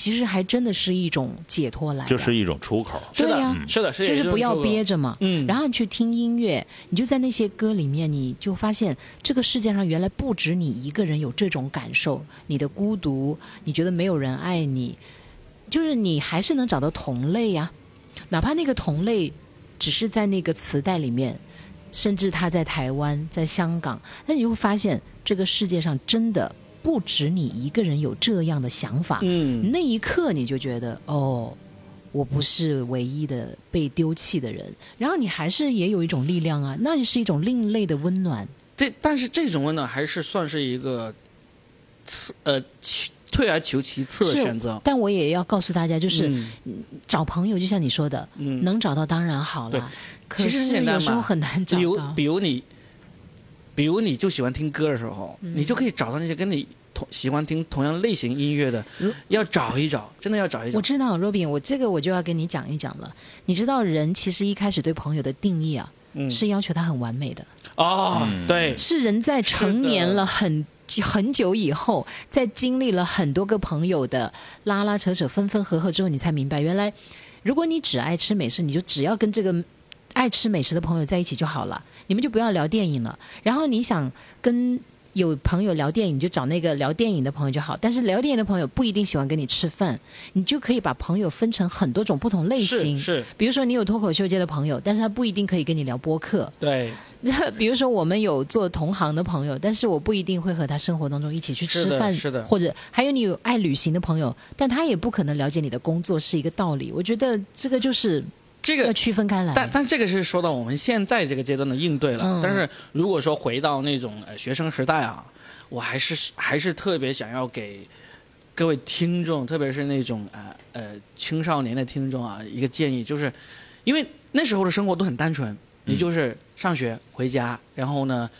其实还真的是一种解脱来的，就是一种出口。是的，对呀嗯是的，是就是不要憋着。着嘛。嗯然后你去听音乐，你就在那些歌里面，你就发现这个世界上原来不止你一个人有这种感受，你的孤独，你觉得没有人爱你，就是你还是能找到同类呀、哪怕那个同类只是在那个磁带里面，甚至他在台湾、在香港，那你就会发现这个世界上真的不止你一个人有这样的想法。嗯，那一刻你就觉得哦，我不是唯一的被丢弃的人，然后你还是也有一种力量啊，那是一种另类的温暖。这但是这种温暖还是算是一个次呃其退而求其次的选择。但我也要告诉大家，就是、嗯找朋友，就像你说的，嗯能找到当然好了，可是有时候很难找比如到。比如你，比如你就喜欢听歌的时候，嗯你就可以找到那些跟你同喜欢听同样类型音乐的，要找一找，真的要找一找。我知道，Robin，我这个我就要跟你讲一讲了。你知道，人其实一开始对朋友的定义啊，嗯是要求他很完美的，哦，对，是人在成年了很很久以后，在经历了很多个朋友的拉拉扯扯、分分合合之后，你才明白，原来如果你只爱吃美食，你就只要跟这个爱吃美食的朋友在一起就好了，你们就不要聊电影了。然后你想跟有朋友聊电影，你就找那个聊电影的朋友就好。但是聊电影的朋友不一定喜欢跟你吃饭，你就可以把朋友分成很多种不同类型。是是，比如说，你有脱口秀界的朋友，但是他不一定可以跟你聊播客。对，比如说，我们有做同行的朋友，但是我不一定会和他生活当中一起去吃是的饭，是的或者还有你有爱旅行的朋友，但他也不可能了解你的工作是一个道理。我觉得这个就是要这个要。区分开来。但但这个是说到我们现在这个阶段的应对了，嗯但是如果说回到那种呃学生时代啊，我还是还是特别想要给各位听众，特别是那种呃呃青少年的听众啊，一个建议就是，因为那时候的生活都很单纯，你就是上学回家，然后呢。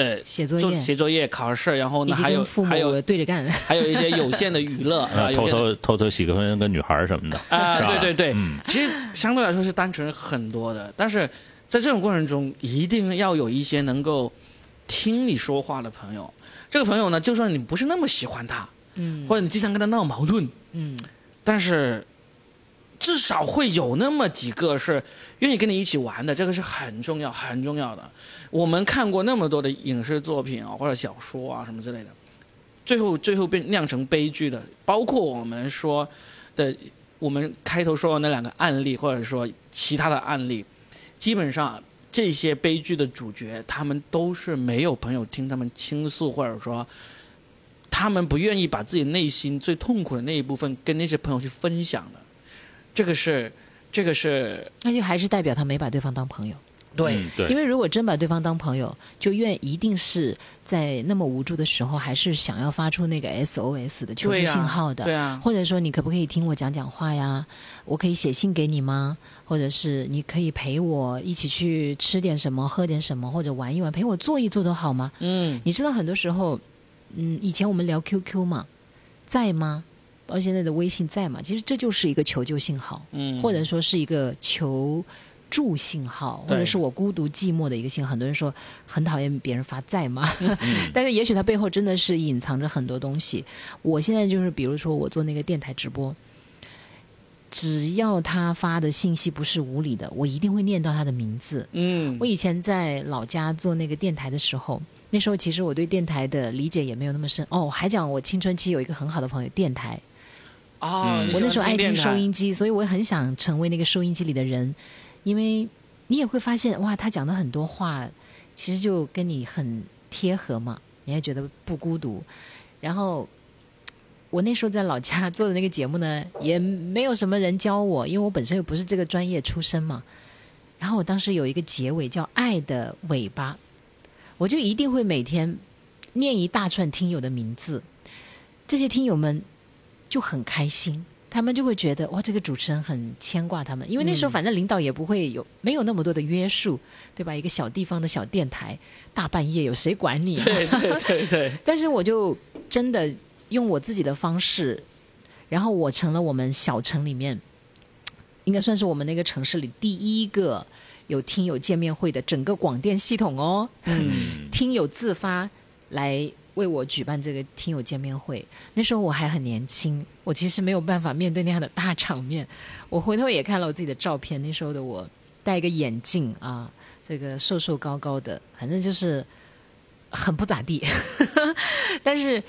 呃，写作业、写作业、考试，然后呢，还有还有对着干，还有一些有限的娱乐，偷偷偷偷洗个婚跟女孩什么的啊，对对对，其实相对来说是单纯很多的，但是在这种过程中，一定要有一些能够听你说话的朋友。这个朋友呢，就算你不是那么喜欢他，嗯，或者你经常跟他闹矛盾，嗯，但是。至少会有那么几个是愿意跟你一起玩的，这个是很重要、很重要的。我们看过那么多的影视作品啊，或者小说啊什么之类的，最后最后变酿成悲剧的，包括我们说的，我们开头说的那两个案例，或者说其他的案例，基本上这些悲剧的主角，他们都是没有朋友听他们倾诉，或者说他们不愿意把自己内心最痛苦的那一部分跟那些朋友去分享的。这个是，这个是，那就还是代表他没把对方当朋友。对，对。因为如果真把对方当朋友，就愿一定是在那么无助的时候，还是想要发出那个 SOS 的求救信号的。对啊。或者说，你可不可以听我讲讲话呀？我可以写信给你吗？或者是你可以陪我一起去吃点什么、喝点什么，或者玩一玩，陪我坐一坐都好吗？嗯。你知道很多时候，嗯，以前我们聊 QQ 嘛，在吗？到现在的微信在嘛？其实这就是一个求救信号，嗯，或者说是一个求助信号，或者是我孤独寂寞的一个信号。很多人说很讨厌别人发在吗？但是也许它背后真的是隐藏着很多东西。我现在就是，比如说我做那个电台直播，只要他发的信息不是无理的，我一定会念到他的名字。嗯，我以前在老家做那个电台的时候，那时候其实我对电台的理解也没有那么深。哦，还讲我青春期有一个很好的朋友，电台。哦，我那时候爱听收音机，所以我也很想成为那个收音机里的人，因为你也会发现，哇，他讲的很多话，其实就跟你很贴合嘛，你还觉得不孤独。然后我那时候在老家做的那个节目呢，也没有什么人教我，因为我本身又不是这个专业出身嘛。然后我当时有一个结尾叫“爱的尾巴”，我就一定会每天念一大串听友的名字，这些听友们。就很开心，他们就会觉得哇，这个主持人很牵挂他们，因为那时候反正领导也不会有没有那么多的约束，对吧？一个小地方的小电台，大半夜有谁管你？对对对对。但是我就真的用我自己的方式，然后我成了我们小城里面，应该算是我们那个城市里第一个有听友见面会的整个广电系统哦。嗯。听友自发来。为我举办这个听友见面会，那时候我还很年轻，我其实没有办法面对那样的大场面。我回头也看了我自己的照片，那时候的我戴一个眼镜啊，这个瘦瘦高高的，反正就是很不咋地。但是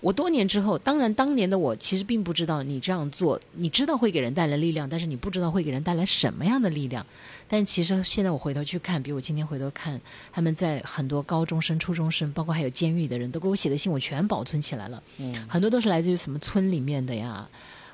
我多年之后，当然当年的我其实并不知道你这样做，你知道会给人带来力量，但是你不知道会给人带来什么样的力量。但其实现在我回头去看，比如我今天回头看，他们在很多高中生、初中生，包括还有监狱的人都给我写的信，我全保存起来了。嗯，很多都是来自于什么村里面的呀，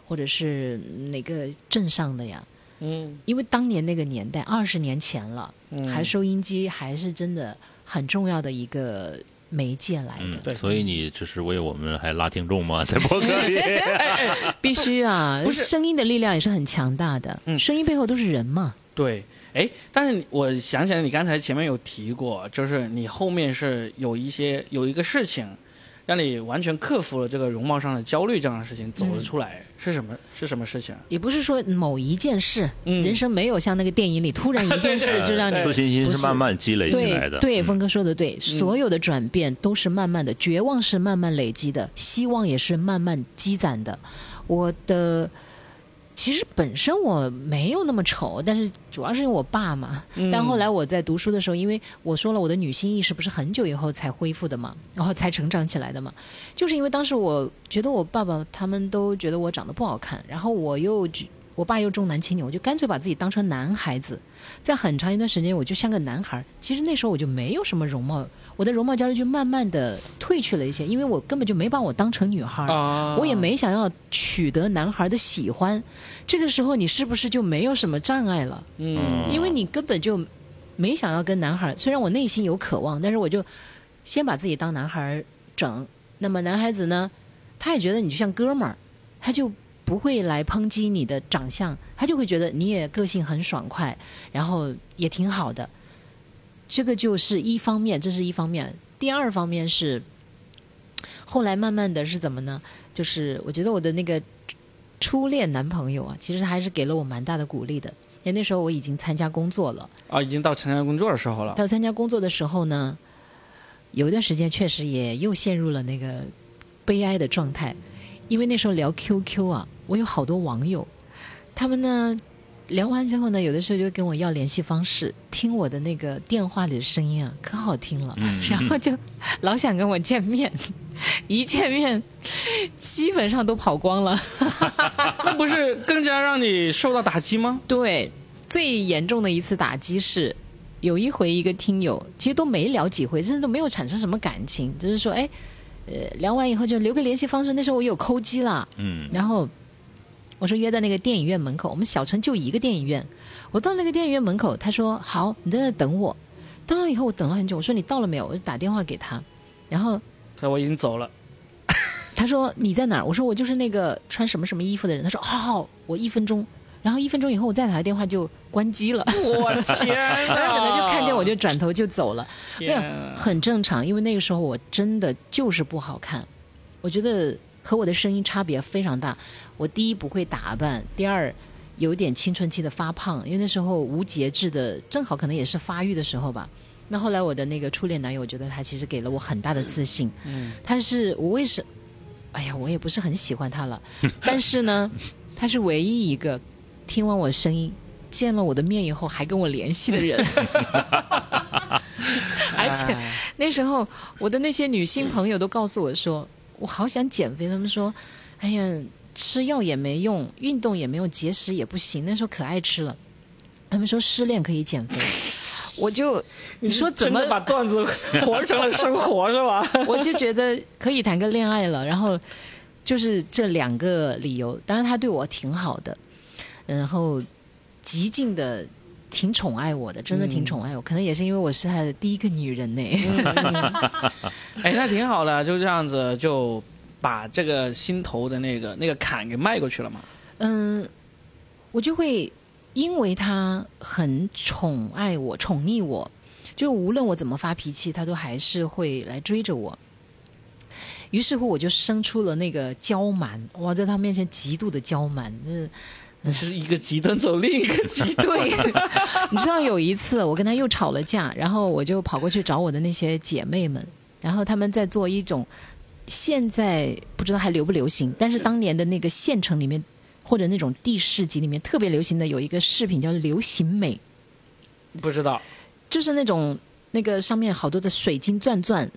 或者是哪个镇上的呀。嗯，因为当年那个年代，二十年前了，还收音机还是真的很重要的一个媒介来的。对，所以你就是为我们还拉听众吗？在博客里 必须啊！不是声音的力量也是很强大的。嗯，声音背后都是人嘛。对。哎，但是我想起来，你刚才前面有提过，就是你后面是有一些有一个事情，让你完全克服了这个容貌上的焦虑这样的事情，走了出来，是什么？是什么事情？也不是说某一件事，人生没有像那个电影里突然一件 事就让你自信心是慢慢积累起来的。对，峰哥说的对，所有的转变都是慢慢的，绝望是慢慢累积的，希望也是慢慢积攒的。我的。其实本身我没有那么丑，但是主要是因为我爸嘛。但后来我在读书的时候，因为我说了我的女性意识不是很久以后才恢复的嘛，然后才成长起来的嘛。就是因为当时我觉得我爸爸他们都觉得我长得不好看，然后我又我爸又重男轻女，我就干脆把自己当成男孩子，在很长一段时间我就像个男孩。其实那时候我就没有什么容貌。我的容貌焦虑就慢慢的退去了一些，因为我根本就没把我当成女孩，我也没想要取得男孩的喜欢。这个时候你是不是就没有什么障碍了？嗯，因为你根本就没想要跟男孩，虽然我内心有渴望，但是我就先把自己当男孩整。那么男孩子呢，他也觉得你就像哥们儿，他就不会来抨击你的长相，他就会觉得你也个性很爽快，然后也挺好的。这个就是一方面，这是一方面。第二方面是，后来慢慢的是怎么呢？就是我觉得我的那个初恋男朋友啊，其实还是给了我蛮大的鼓励的。因为那时候我已经参加工作了，啊，已经到参加工作的时候了。到参加工作的时候呢，有一段时间确实也又陷入了那个悲哀的状态，因为那时候聊 QQ 啊，我有好多网友，他们呢。聊完之后呢，有的时候就跟我要联系方式，听我的那个电话里的声音啊，可好听了，然后就老想跟我见面，一见面基本上都跑光了，那不是更加让你受到打击吗？对，最严重的一次打击是，有一回一个听友，其实都没聊几回，甚至都没有产生什么感情，就是说，哎，呃，聊完以后就留个联系方式，那时候我有抠机了，嗯，然后。我说约在那个电影院门口，我们小城就一个电影院。我到那个电影院门口，他说好，你在那等我。到了以后，我等了很久。我说你到了没有？我就打电话给他，然后他说我已经走了。他说你在哪儿？我说我就是那个穿什么什么衣服的人。他说哦，我一分钟。然后一分钟以后，我再打他电话就关机了。我的天！他可能就看见我就转头就走了，没有很正常，因为那个时候我真的就是不好看。我觉得。和我的声音差别非常大。我第一不会打扮，第二有点青春期的发胖，因为那时候无节制的，正好可能也是发育的时候吧。那后来我的那个初恋男友，我觉得他其实给了我很大的自信。嗯，他是我为什？哎呀，我也不是很喜欢他了。但是呢，他是唯一一个听完我声音、见了我的面以后还跟我联系的人。而且那时候我的那些女性朋友都告诉我说。我好想减肥，他们说：“哎呀，吃药也没用，运动也没有，节食也不行。”那时候可爱吃了。他们说失恋可以减肥，我就你说怎么把段子活成了生活是吧？我就觉得可以谈个恋爱了。然后就是这两个理由，当然他对我挺好的，然后极尽的挺宠爱我的，真的挺宠爱我。可能也是因为我是他的第一个女人呢。哎，那挺好的，就这样子就把这个心头的那个那个坎给迈过去了嘛。嗯，我就会因为他很宠爱我、宠溺我，就无论我怎么发脾气，他都还是会来追着我。于是乎，我就生出了那个娇蛮，我在他面前极度的娇蛮，就是那是一个极端走另一个极端。你知道有一次我跟他又吵了架，然后我就跑过去找我的那些姐妹们。然后他们在做一种，现在不知道还流不流行，但是当年的那个县城里面或者那种地市集里面特别流行的有一个饰品叫流行美，不知道，就是那种那个上面好多的水晶钻钻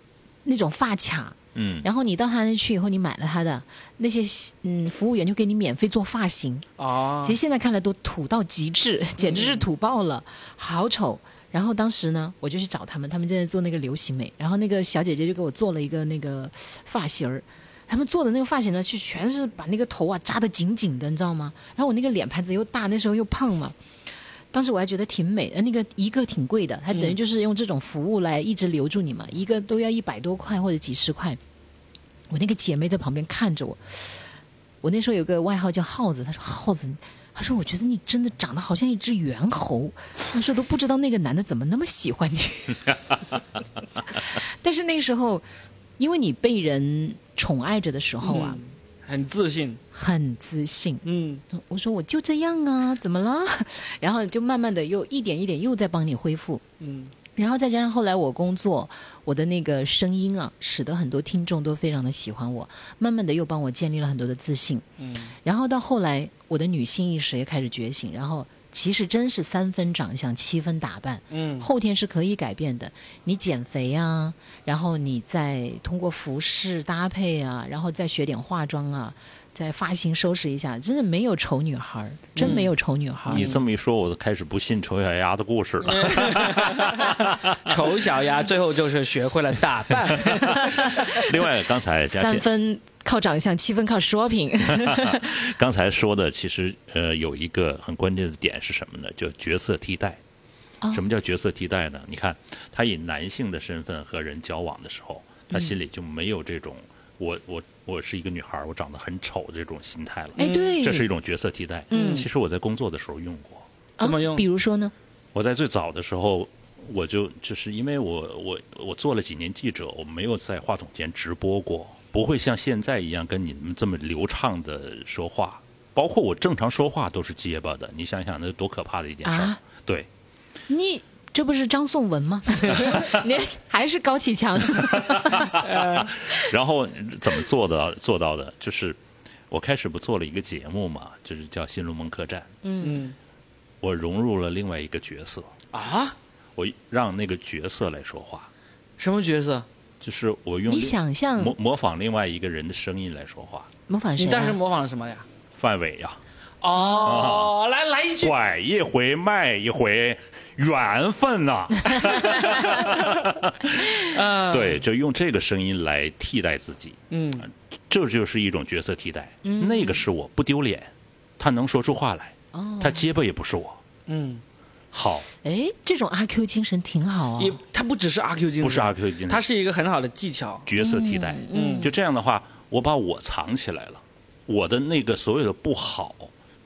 那种发卡，嗯，然后你到他那去以后，你买了他的那些嗯服务员就给你免费做发型，哦，其实现在看来都土到极致，简直是土爆了，好丑。然后当时呢，我就去找他们，他们正在做那个流行美，然后那个小姐姐就给我做了一个那个发型儿，他们做的那个发型呢，就全是把那个头啊扎得紧紧的，你知道吗？然后我那个脸盘子又大，那时候又胖嘛，当时我还觉得挺美的，那个一个挺贵的，它等于就是用这种服务来一直留住你嘛，一个都要一百多块或者几十块。我那个姐妹在旁边看着我，我那时候有个外号叫耗子，她说耗子。她说：“我觉得你真的长得好像一只猿猴。”她说：“都不知道那个男的怎么那么喜欢你。” 但是那时候，因为你被人宠爱着的时候啊，很自信，很自信。嗯，我说我就这样啊，怎么了？然后就慢慢的又一点一点又在帮你恢复。嗯。然后再加上后来我工作，我的那个声音啊，使得很多听众都非常的喜欢我，慢慢的又帮我建立了很多的自信。嗯，然后到后来，我的女性意识也开始觉醒，然后其实真是三分长相，七分打扮。嗯，后天是可以改变的。你减肥啊，然后你再通过服饰搭配啊，然后再学点化妆啊。在发型收拾一下，真的没有丑女孩真没有丑女孩你这么一说，我都开始不信丑小鸭的故事了。丑小鸭最后就是学会了打扮。另外，刚才三分靠长相，七分靠说品。刚才说的其实呃有一个很关键的点是什么呢？就角色替代。什么叫角色替代呢？你看他以男性的身份和人交往的时候，他心里就没有这种。我我我是一个女孩，我长得很丑这种心态了。哎，对，这是一种角色替代。嗯，其实我在工作的时候用过。怎么用？比如说呢？我在最早的时候，我就就是因为我我我做了几年记者，我没有在话筒前直播过，不会像现在一样跟你们这么流畅的说话。包括我正常说话都是结巴的，你想想那多可怕的一件事儿。对，你这不是张颂文吗？您还是高启强。然后怎么做的做到的？就是我开始不做了一个节目嘛，就是叫《新龙门客栈》。嗯。我融入了另外一个角色啊！我让那个角色来说话。什么角色？就是我用你想象模模仿另外一个人的声音来说话。模仿谁？你当时模仿了什么呀？范伟呀！哦，来来一句，拐一回，卖一回，缘分呐！嗯，对，就用这个声音来替代自己。嗯，这就是一种角色替代。嗯，那个是我不丢脸，他能说出话来。哦，他结巴也不是我。嗯，好。哎，这种阿 Q 精神挺好啊。也，他不只是阿 Q 精神，不是阿 Q 精神，他是一个很好的技巧。角色替代。嗯，就这样的话，我把我藏起来了。我的那个所有的不好，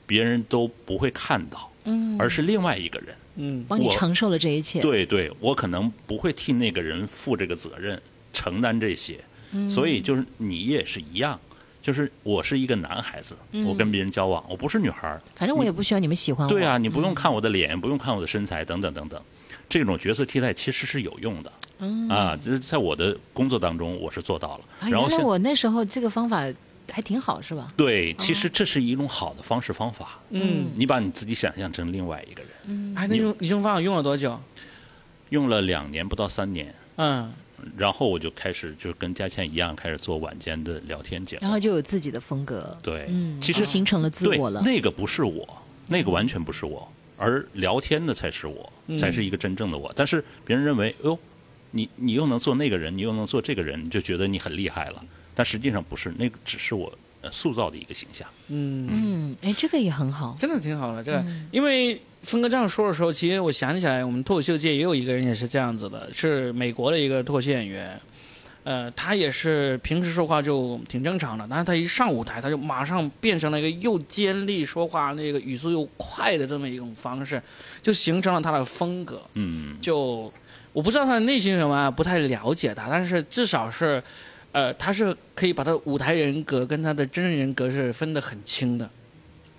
别人都不会看到，嗯，而是另外一个人，嗯，帮你承受了这一切。对对，我可能不会替那个人负这个责任，承担这些，所以就是你也是一样，就是我是一个男孩子，我跟别人交往，我不是女孩反正我也不需要你们喜欢我。对啊，你不用看我的脸，不用看我的身材，等等等等，这种角色替代其实是有用的，嗯。啊，就是在我的工作当中我是做到了。然后我那时候这个方法。还挺好，是吧？对，其实这是一种好的方式方法。嗯，你把你自己想象成另外一个人。嗯，哎，那用你用方法用了多久？用了两年不到三年。嗯，然后我就开始就跟佳倩一样，开始做晚间的聊天节目。然后就有自己的风格。对，嗯，其实形成了自我了。那个不是我，那个完全不是我，而聊天的才是我，才是一个真正的我。但是别人认为，哟，你你又能做那个人，你又能做这个人，就觉得你很厉害了。但实际上不是，那个只是我塑造的一个形象。嗯嗯，哎，这个也很好，真的挺好的。这个，因为峰哥这样说的时候，其实我想起来，我们脱口秀界也有一个人也是这样子的，是美国的一个脱口秀演员。呃，他也是平时说话就挺正常的，但是他一上舞台，他就马上变成了一个又尖利说话，那个语速又快的这么一种方式，就形成了他的风格。嗯，就我不知道他的内心什么，不太了解他，但是至少是。呃，他是可以把他舞台人格跟他的真人人格是分得很清的，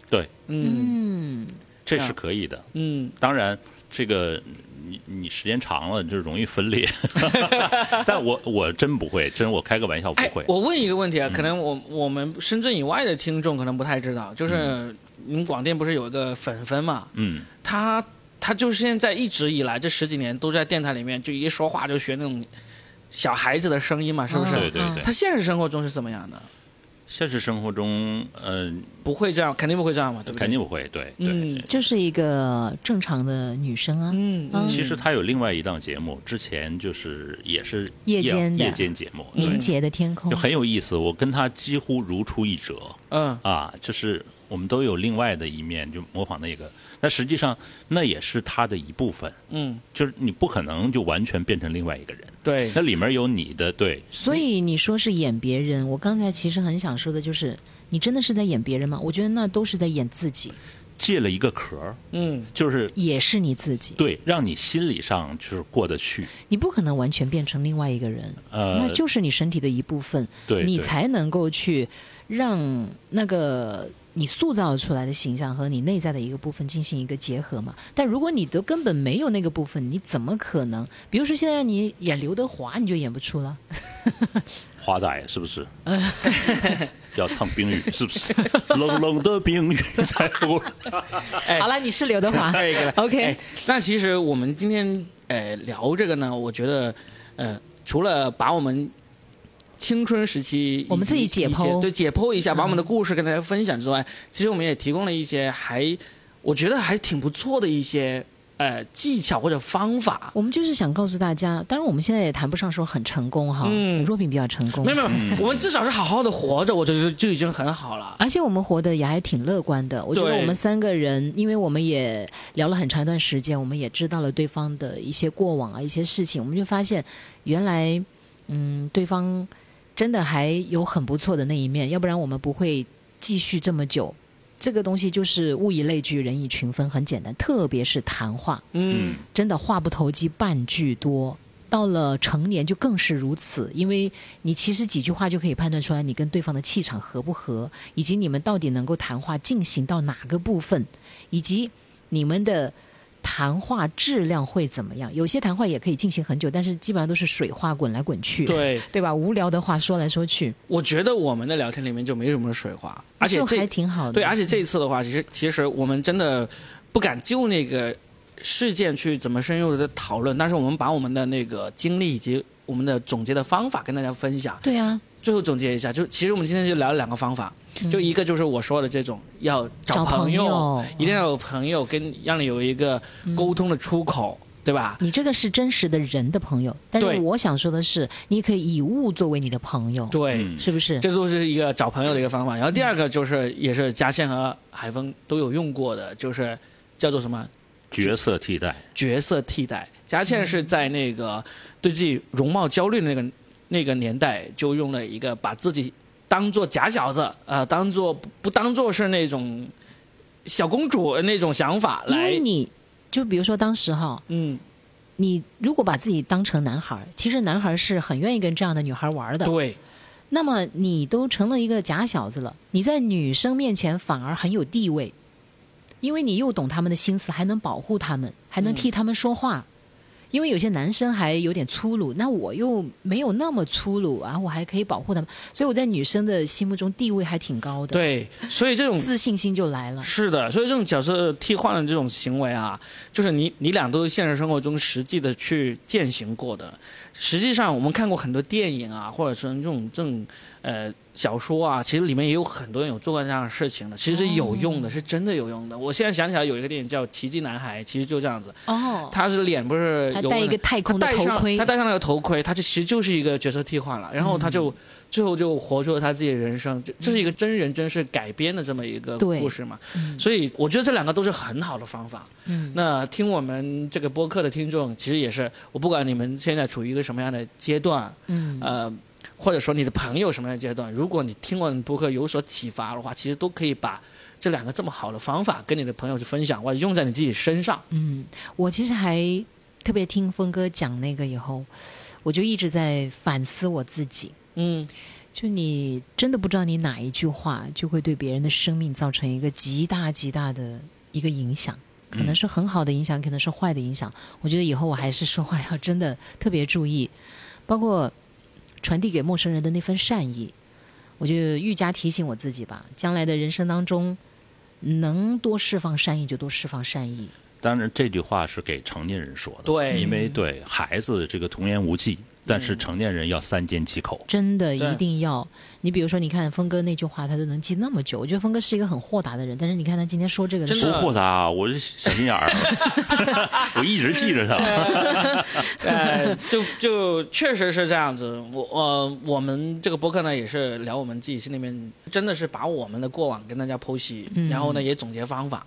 对，嗯，这是可以的，嗯，当然这个你你时间长了就容易分裂，但我我真不会，真我开个玩笑不会。我问一个问题啊，可能我我们深圳以外的听众可能不太知道，就是你们广电不是有一个粉粉嘛？嗯，他他就是现在一直以来这十几年都在电台里面，就一说话就学那种。小孩子的声音嘛，是不是？对对对。他现实生活中是怎么样的？现实生活中，嗯，不会这样，肯定不会这样嘛，对不对？肯定不会，对对。就是一个正常的女生啊。嗯嗯。其实她有另外一档节目，之前就是也是夜间夜间节目，凝结的天空，就很有意思。我跟她几乎如出一辙。嗯啊，就是我们都有另外的一面，就模仿那个。那实际上，那也是他的一部分。嗯，就是你不可能就完全变成另外一个人。对，那里面有你的对。所以你说是演别人，我刚才其实很想说的就是，你真的是在演别人吗？我觉得那都是在演自己。借了一个壳嗯，就是也是你自己。对，让你心理上就是过得去。你不可能完全变成另外一个人，呃，那就是你身体的一部分。对，你才能够去让那个。你塑造出来的形象和你内在的一个部分进行一个结合嘛？但如果你都根本没有那个部分，你怎么可能？比如说现在你演刘德华，你就演不出了。华仔是不是？要唱冰雨是不是？冷冷的冰雨在我。好了，你是刘德华。OK。那其实我们今天呃聊这个呢，我觉得呃除了把我们。青春时期，我们自己解剖，对解剖一下，把我们的故事跟大家分享之外，其实我们也提供了一些还我觉得还挺不错的一些呃技巧或者方法。我们就是想告诉大家，当然我们现在也谈不上说很成功哈，嗯若品比较成功，没有没有，我们至少是好好的活着，我觉得就已经很好了。而且我们活得也还挺乐观的。我觉得我们三个人，因为我们也聊了很长一段时间，我们也知道了对方的一些过往啊，一些事情，我们就发现原来嗯对方。真的还有很不错的那一面，要不然我们不会继续这么久。这个东西就是物以类聚，人以群分，很简单。特别是谈话，嗯，真的话不投机半句多。到了成年就更是如此，因为你其实几句话就可以判断出来你跟对方的气场合不合，以及你们到底能够谈话进行到哪个部分，以及你们的。谈话质量会怎么样？有些谈话也可以进行很久，但是基本上都是水话滚来滚去，对对吧？无聊的话说来说去。我觉得我们的聊天里面就没什么水话，而且这还挺好的。对，而且这一次的话，其实其实我们真的不敢就那个事件去怎么深入的讨论，但是我们把我们的那个经历以及我们的总结的方法跟大家分享。对啊。最后总结一下，就其实我们今天就聊了两个方法，就一个就是我说的这种要找朋友，一定要有朋友跟让你有一个沟通的出口，对吧？你这个是真实的人的朋友，但是我想说的是，你可以以物作为你的朋友，对，是不是？这都是一个找朋友的一个方法。然后第二个就是也是嘉倩和海峰都有用过的，就是叫做什么角色替代？角色替代。嘉倩是在那个对自己容貌焦虑的那个。那个年代就用了一个把自己当做假小子呃，当做不当做是那种小公主那种想法来。因为你就比如说当时哈，嗯，你如果把自己当成男孩，其实男孩是很愿意跟这样的女孩玩的。对。那么你都成了一个假小子了，你在女生面前反而很有地位，因为你又懂他们的心思，还能保护他们，还能替他们说话。因为有些男生还有点粗鲁，那我又没有那么粗鲁啊，我还可以保护他们，所以我在女生的心目中地位还挺高的。对，所以这种自信心就来了。是的，所以这种角色替换的这种行为啊，就是你你俩都是现实生活中实际的去践行过的。实际上，我们看过很多电影啊，或者是这种这种呃。小说啊，其实里面也有很多人有做过这样的事情的，其实有用的，是真的有用的。我现在想起来有一个电影叫《奇迹男孩》，其实就这样子。哦。他是脸不是有戴一个太空的头盔，他戴上那个头盔，他就其实就是一个角色替换了。然后他就最后就活出了他自己的人生，这这是一个真人真事改编的这么一个故事嘛。所以我觉得这两个都是很好的方法。嗯。那听我们这个播客的听众，其实也是，我不管你们现在处于一个什么样的阶段，嗯，呃。或者说你的朋友什么样的阶段，如果你听完播客有所启发的话，其实都可以把这两个这么好的方法跟你的朋友去分享，或者用在你自己身上。嗯，我其实还特别听峰哥讲那个以后，我就一直在反思我自己。嗯，就你真的不知道你哪一句话就会对别人的生命造成一个极大极大的一个影响，可能是很好的影响，可能是坏的影响。我觉得以后我还是说话要真的特别注意，包括。传递给陌生人的那份善意，我就愈加提醒我自己吧。将来的人生当中，能多释放善意就多释放善意。当然，这句话是给成年人说的，对，因为对孩子这个童言无忌。但是成年人要三缄其口，真的一定要。你比如说，你看峰哥那句话，他都能记那么久。我觉得峰哥是一个很豁达的人，但是你看他今天说这个，真不豁达，我是小心眼儿，我一直记着他。呃，就就确实是这样子。我呃，我们这个博客呢，也是聊我们自己心里面，真的是把我们的过往跟大家剖析，然后呢，也总结方法。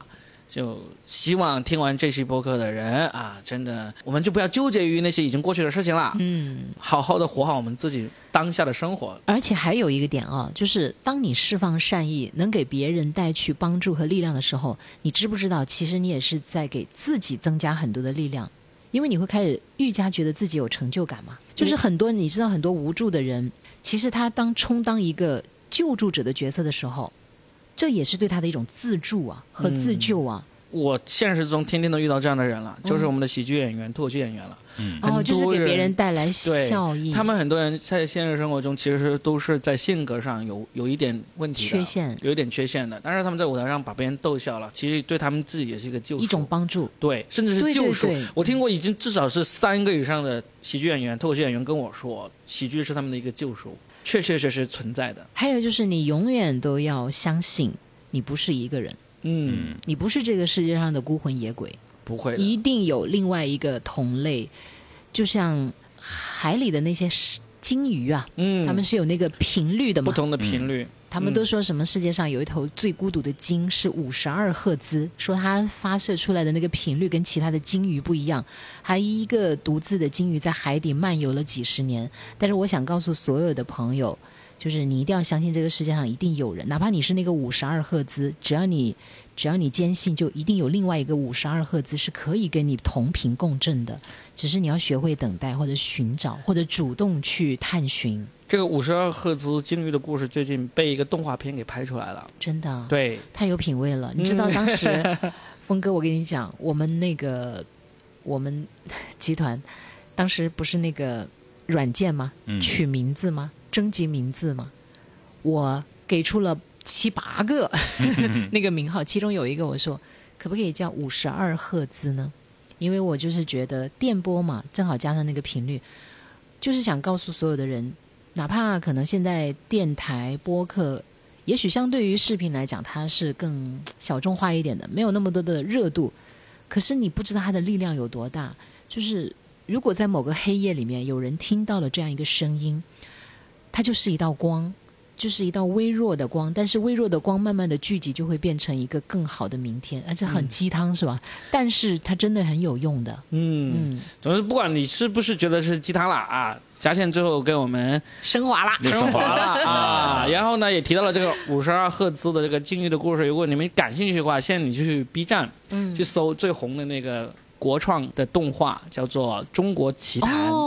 就希望听完这期播客的人啊，真的，我们就不要纠结于那些已经过去的事情了。嗯，好好的活好我们自己当下的生活。而且还有一个点啊，就是当你释放善意，能给别人带去帮助和力量的时候，你知不知道，其实你也是在给自己增加很多的力量，因为你会开始愈加觉得自己有成就感嘛。就是很多你知道很多无助的人，其实他当充当一个救助者的角色的时候。这也是对他的一种自助啊和自救啊。我现实中天天都遇到这样的人了，就是我们的喜剧演员、脱口秀演员了。嗯，哦，就是给别人带来效益。他们很多人在现实生活中其实都是在性格上有有一点问题、缺陷，有一点缺陷的。但是他们在舞台上把别人逗笑了，其实对他们自己也是一个救赎，一种帮助。对，甚至是救赎。对对对。我听过已经至少是三个以上的喜剧演员、脱口秀演员跟我说，喜剧是他们的一个救赎，确确实实存在的。还有就是你永远都要相信。你不是一个人，嗯，你不是这个世界上的孤魂野鬼，不会，一定有另外一个同类，就像海里的那些金鱼啊，嗯，他们是有那个频率的嘛，不同的频率，他们都说什么世界上有一头最孤独的鲸是五十二赫兹，说它发射出来的那个频率跟其他的鲸鱼不一样，还一个独自的鲸鱼在海底漫游了几十年。但是我想告诉所有的朋友，就是你一定要相信这个世界上一定有人，哪怕你是那个五十二赫兹，只要你只要你坚信，就一定有另外一个五十二赫兹是可以跟你同频共振的，只是你要学会等待，或者寻找，或者主动去探寻。这个五十二赫兹鲸鱼的故事最近被一个动画片给拍出来了，真的，对，太有品位了。你知道当时，峰哥，我跟你讲，我们那个我们集团当时不是那个软件吗？嗯取名字吗？征集名字嘛？我给出了七八个 那个名号，其中有一个我说，可不可以叫五十二赫兹呢？因为我就是觉得电波嘛，正好加上那个频率，就是想告诉所有的人。哪怕可能现在电台播客，也许相对于视频来讲，它是更小众化一点的，没有那么多的热度。可是你不知道它的力量有多大。就是如果在某个黑夜里面有人听到了这样一个声音，它就是一道光，就是一道微弱的光。但是微弱的光慢慢的聚集，就会变成一个更好的明天。而且很鸡汤是吧？但是它真的很有用的。嗯嗯，总之不管你是不是觉得是鸡汤了啊。嘉倩最后给我们升华了，升华了 啊！然后呢，也提到了这个五十二赫兹的这个禁欲的故事。如果你们感兴趣的话，现在你就去 B 站，嗯，去搜最红的那个。国创的动画叫做《中国奇谭》哦，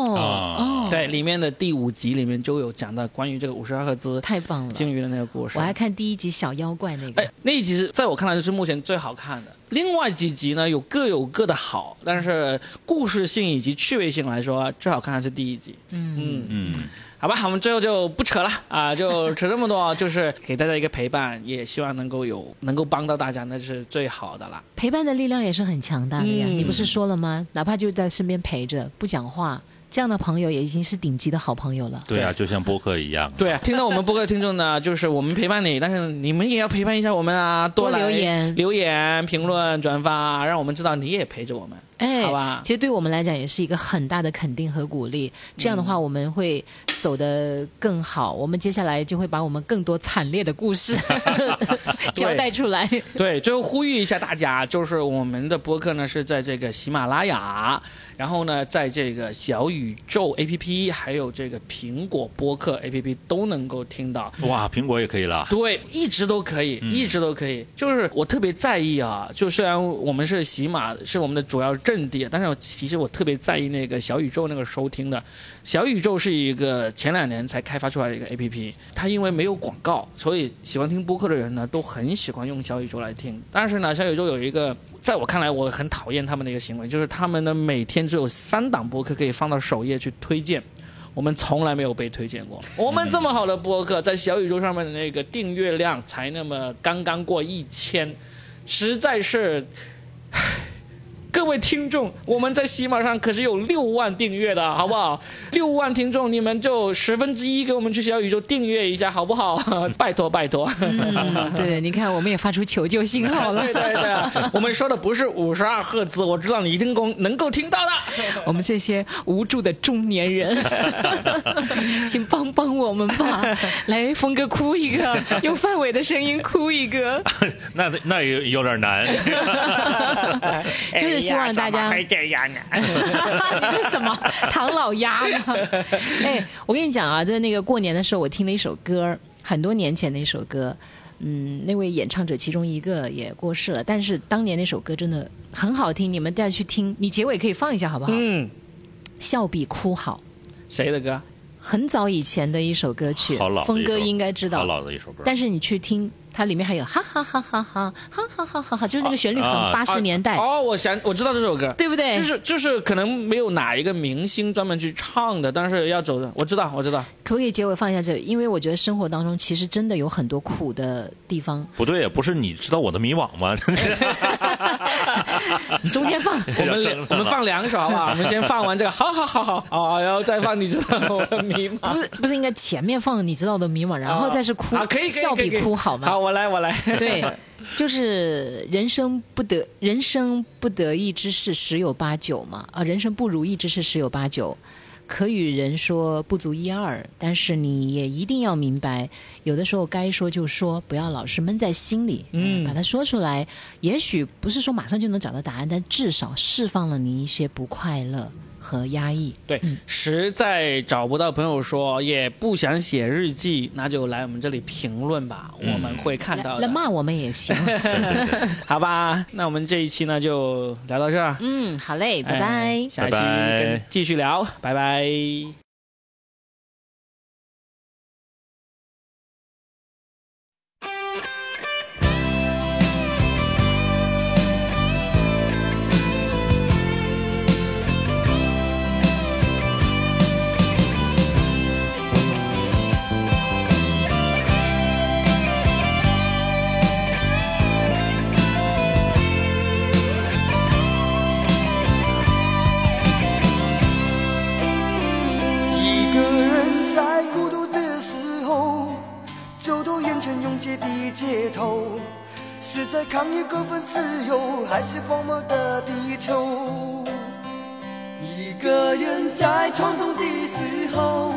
对，里面的第五集里面就有讲到关于这个五十二赫兹太棒了鲸鱼的那个故事。我还看第一集小妖怪那个，哎，那一集是在我看来就是目前最好看的。另外几集呢，有各有各的好，但是故事性以及趣味性来说，最好看的是第一集。嗯嗯嗯。好吧，我们最后就不扯了啊，就扯这么多，就是给大家一个陪伴，也希望能够有能够帮到大家，那是最好的了。陪伴的力量也是很强大的呀，你不是说了吗？哪怕就在身边陪着，不讲话。这样的朋友也已经是顶级的好朋友了。对啊，就像播客一样。对啊，听到我们播客听众呢，就是我们陪伴你，但是你们也要陪伴一下我们啊，多留言、留言、评论、转发，让我们知道你也陪着我们。哎，好吧。其实对我们来讲也是一个很大的肯定和鼓励。这样的话，我们会走得更好。我们接下来就会把我们更多惨烈的故事 交代出来。对，最后呼吁一下大家，就是我们的播客呢是在这个喜马拉雅。然后呢，在这个小宇宙 APP，还有这个苹果播客 APP 都能够听到。哇，苹果也可以了。对，一直都可以，一直都可以。就是我特别在意啊，就虽然我们是喜马是我们的主要阵地，但是其实我特别在意那个小宇宙那个收听的。小宇宙是一个前两年才开发出来的一个 APP，它因为没有广告，所以喜欢听播客的人呢都很喜欢用小宇宙来听。但是呢，小宇宙有一个。在我看来，我很讨厌他们的一个行为，就是他们呢每天只有三档播客可以放到首页去推荐，我们从来没有被推荐过。我们这么好的播客，在小宇宙上面的那个订阅量才那么刚刚过一千，实在是，唉。各位听众，我们在喜马上可是有六万订阅的，好不好？六万听众，你们就十分之一给我们去小宇宙订阅一下，好不好？拜托拜托。嗯，对，你看，我们也发出求救信号了。对对对，我们说的不是五十二赫兹，我知道你一定够能够听到的。我们这些无助的中年人，请帮帮我们吧！来，峰哥哭一个，用范伟的声音哭一个。那那也有点难。就是。希望大家。会这样呢？你是什么唐老鸭吗？哎，我跟你讲啊，在那个过年的时候，我听了一首歌，很多年前的一首歌。嗯，那位演唱者其中一个也过世了，但是当年那首歌真的很好听，你们再去听。你结尾可以放一下好不好？嗯。笑比哭好。谁的歌？很早以前的一首歌曲，峰哥应该知道。好老的一首歌。但是你去听。它里面还有哈哈哈哈哈哈哈哈哈哈，就是那个旋律很八十年代哦，我想我知道这首歌，对不对？就是就是可能没有哪一个明星专门去唱的，但是要走的，我知道我知道。可不可以结尾放一下这？因为我觉得生活当中其实真的有很多苦的地方。不对，不是你知道我的迷惘吗？你中间放，我们我们放两首好不好？我们先放完这个，好好好好哦，然后再放你知道我的迷茫。不是不是应该前面放你知道的迷茫，然后再是哭，可以笑比哭好吗？好，我来我来。对，就是人生不得人生不得意之事十有八九嘛，啊，人生不如意之事十有八九，可与人说不足一二，但是你也一定要明白，有的时候该说就说，不要老是闷在心里，嗯，把它说出来。也许不是说马上就能找到答案，但至少释放了你一些不快乐。和压抑，对，实在找不到朋友说，也不想写日记，那就来我们这里评论吧，我们会看到。来骂我们也行，好吧？那我们这一期呢就聊到这儿。嗯，好嘞，拜拜，下期继续聊，拜拜。街抗议过分自由，还是荒漠的地球？一个人在创痛的时候，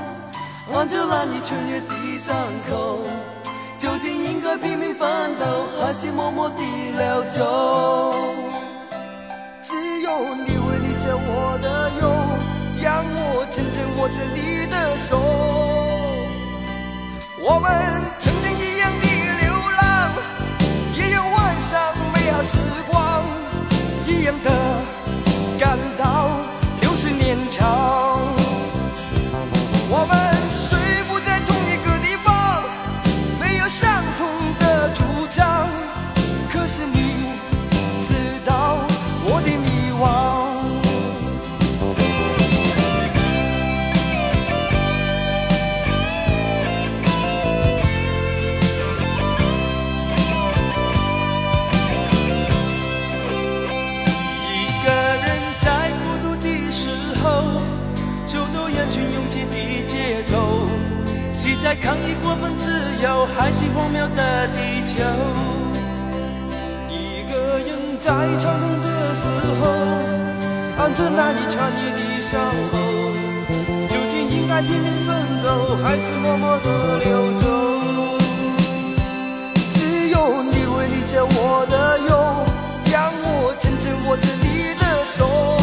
望着难以穿越的伤口，究竟应该拼命奋斗，还是默默地溜走？只有你会理解我的忧，让我紧紧握着你的手。我们曾时光一样的感到流逝年长，在抗议过分自由，还是荒谬的地球？一个人在长痛的时候，按着难以穿越的伤口，究竟应该拼命奋斗，还是默默的流走？只有你会理解我的忧，让我紧紧握着你的手。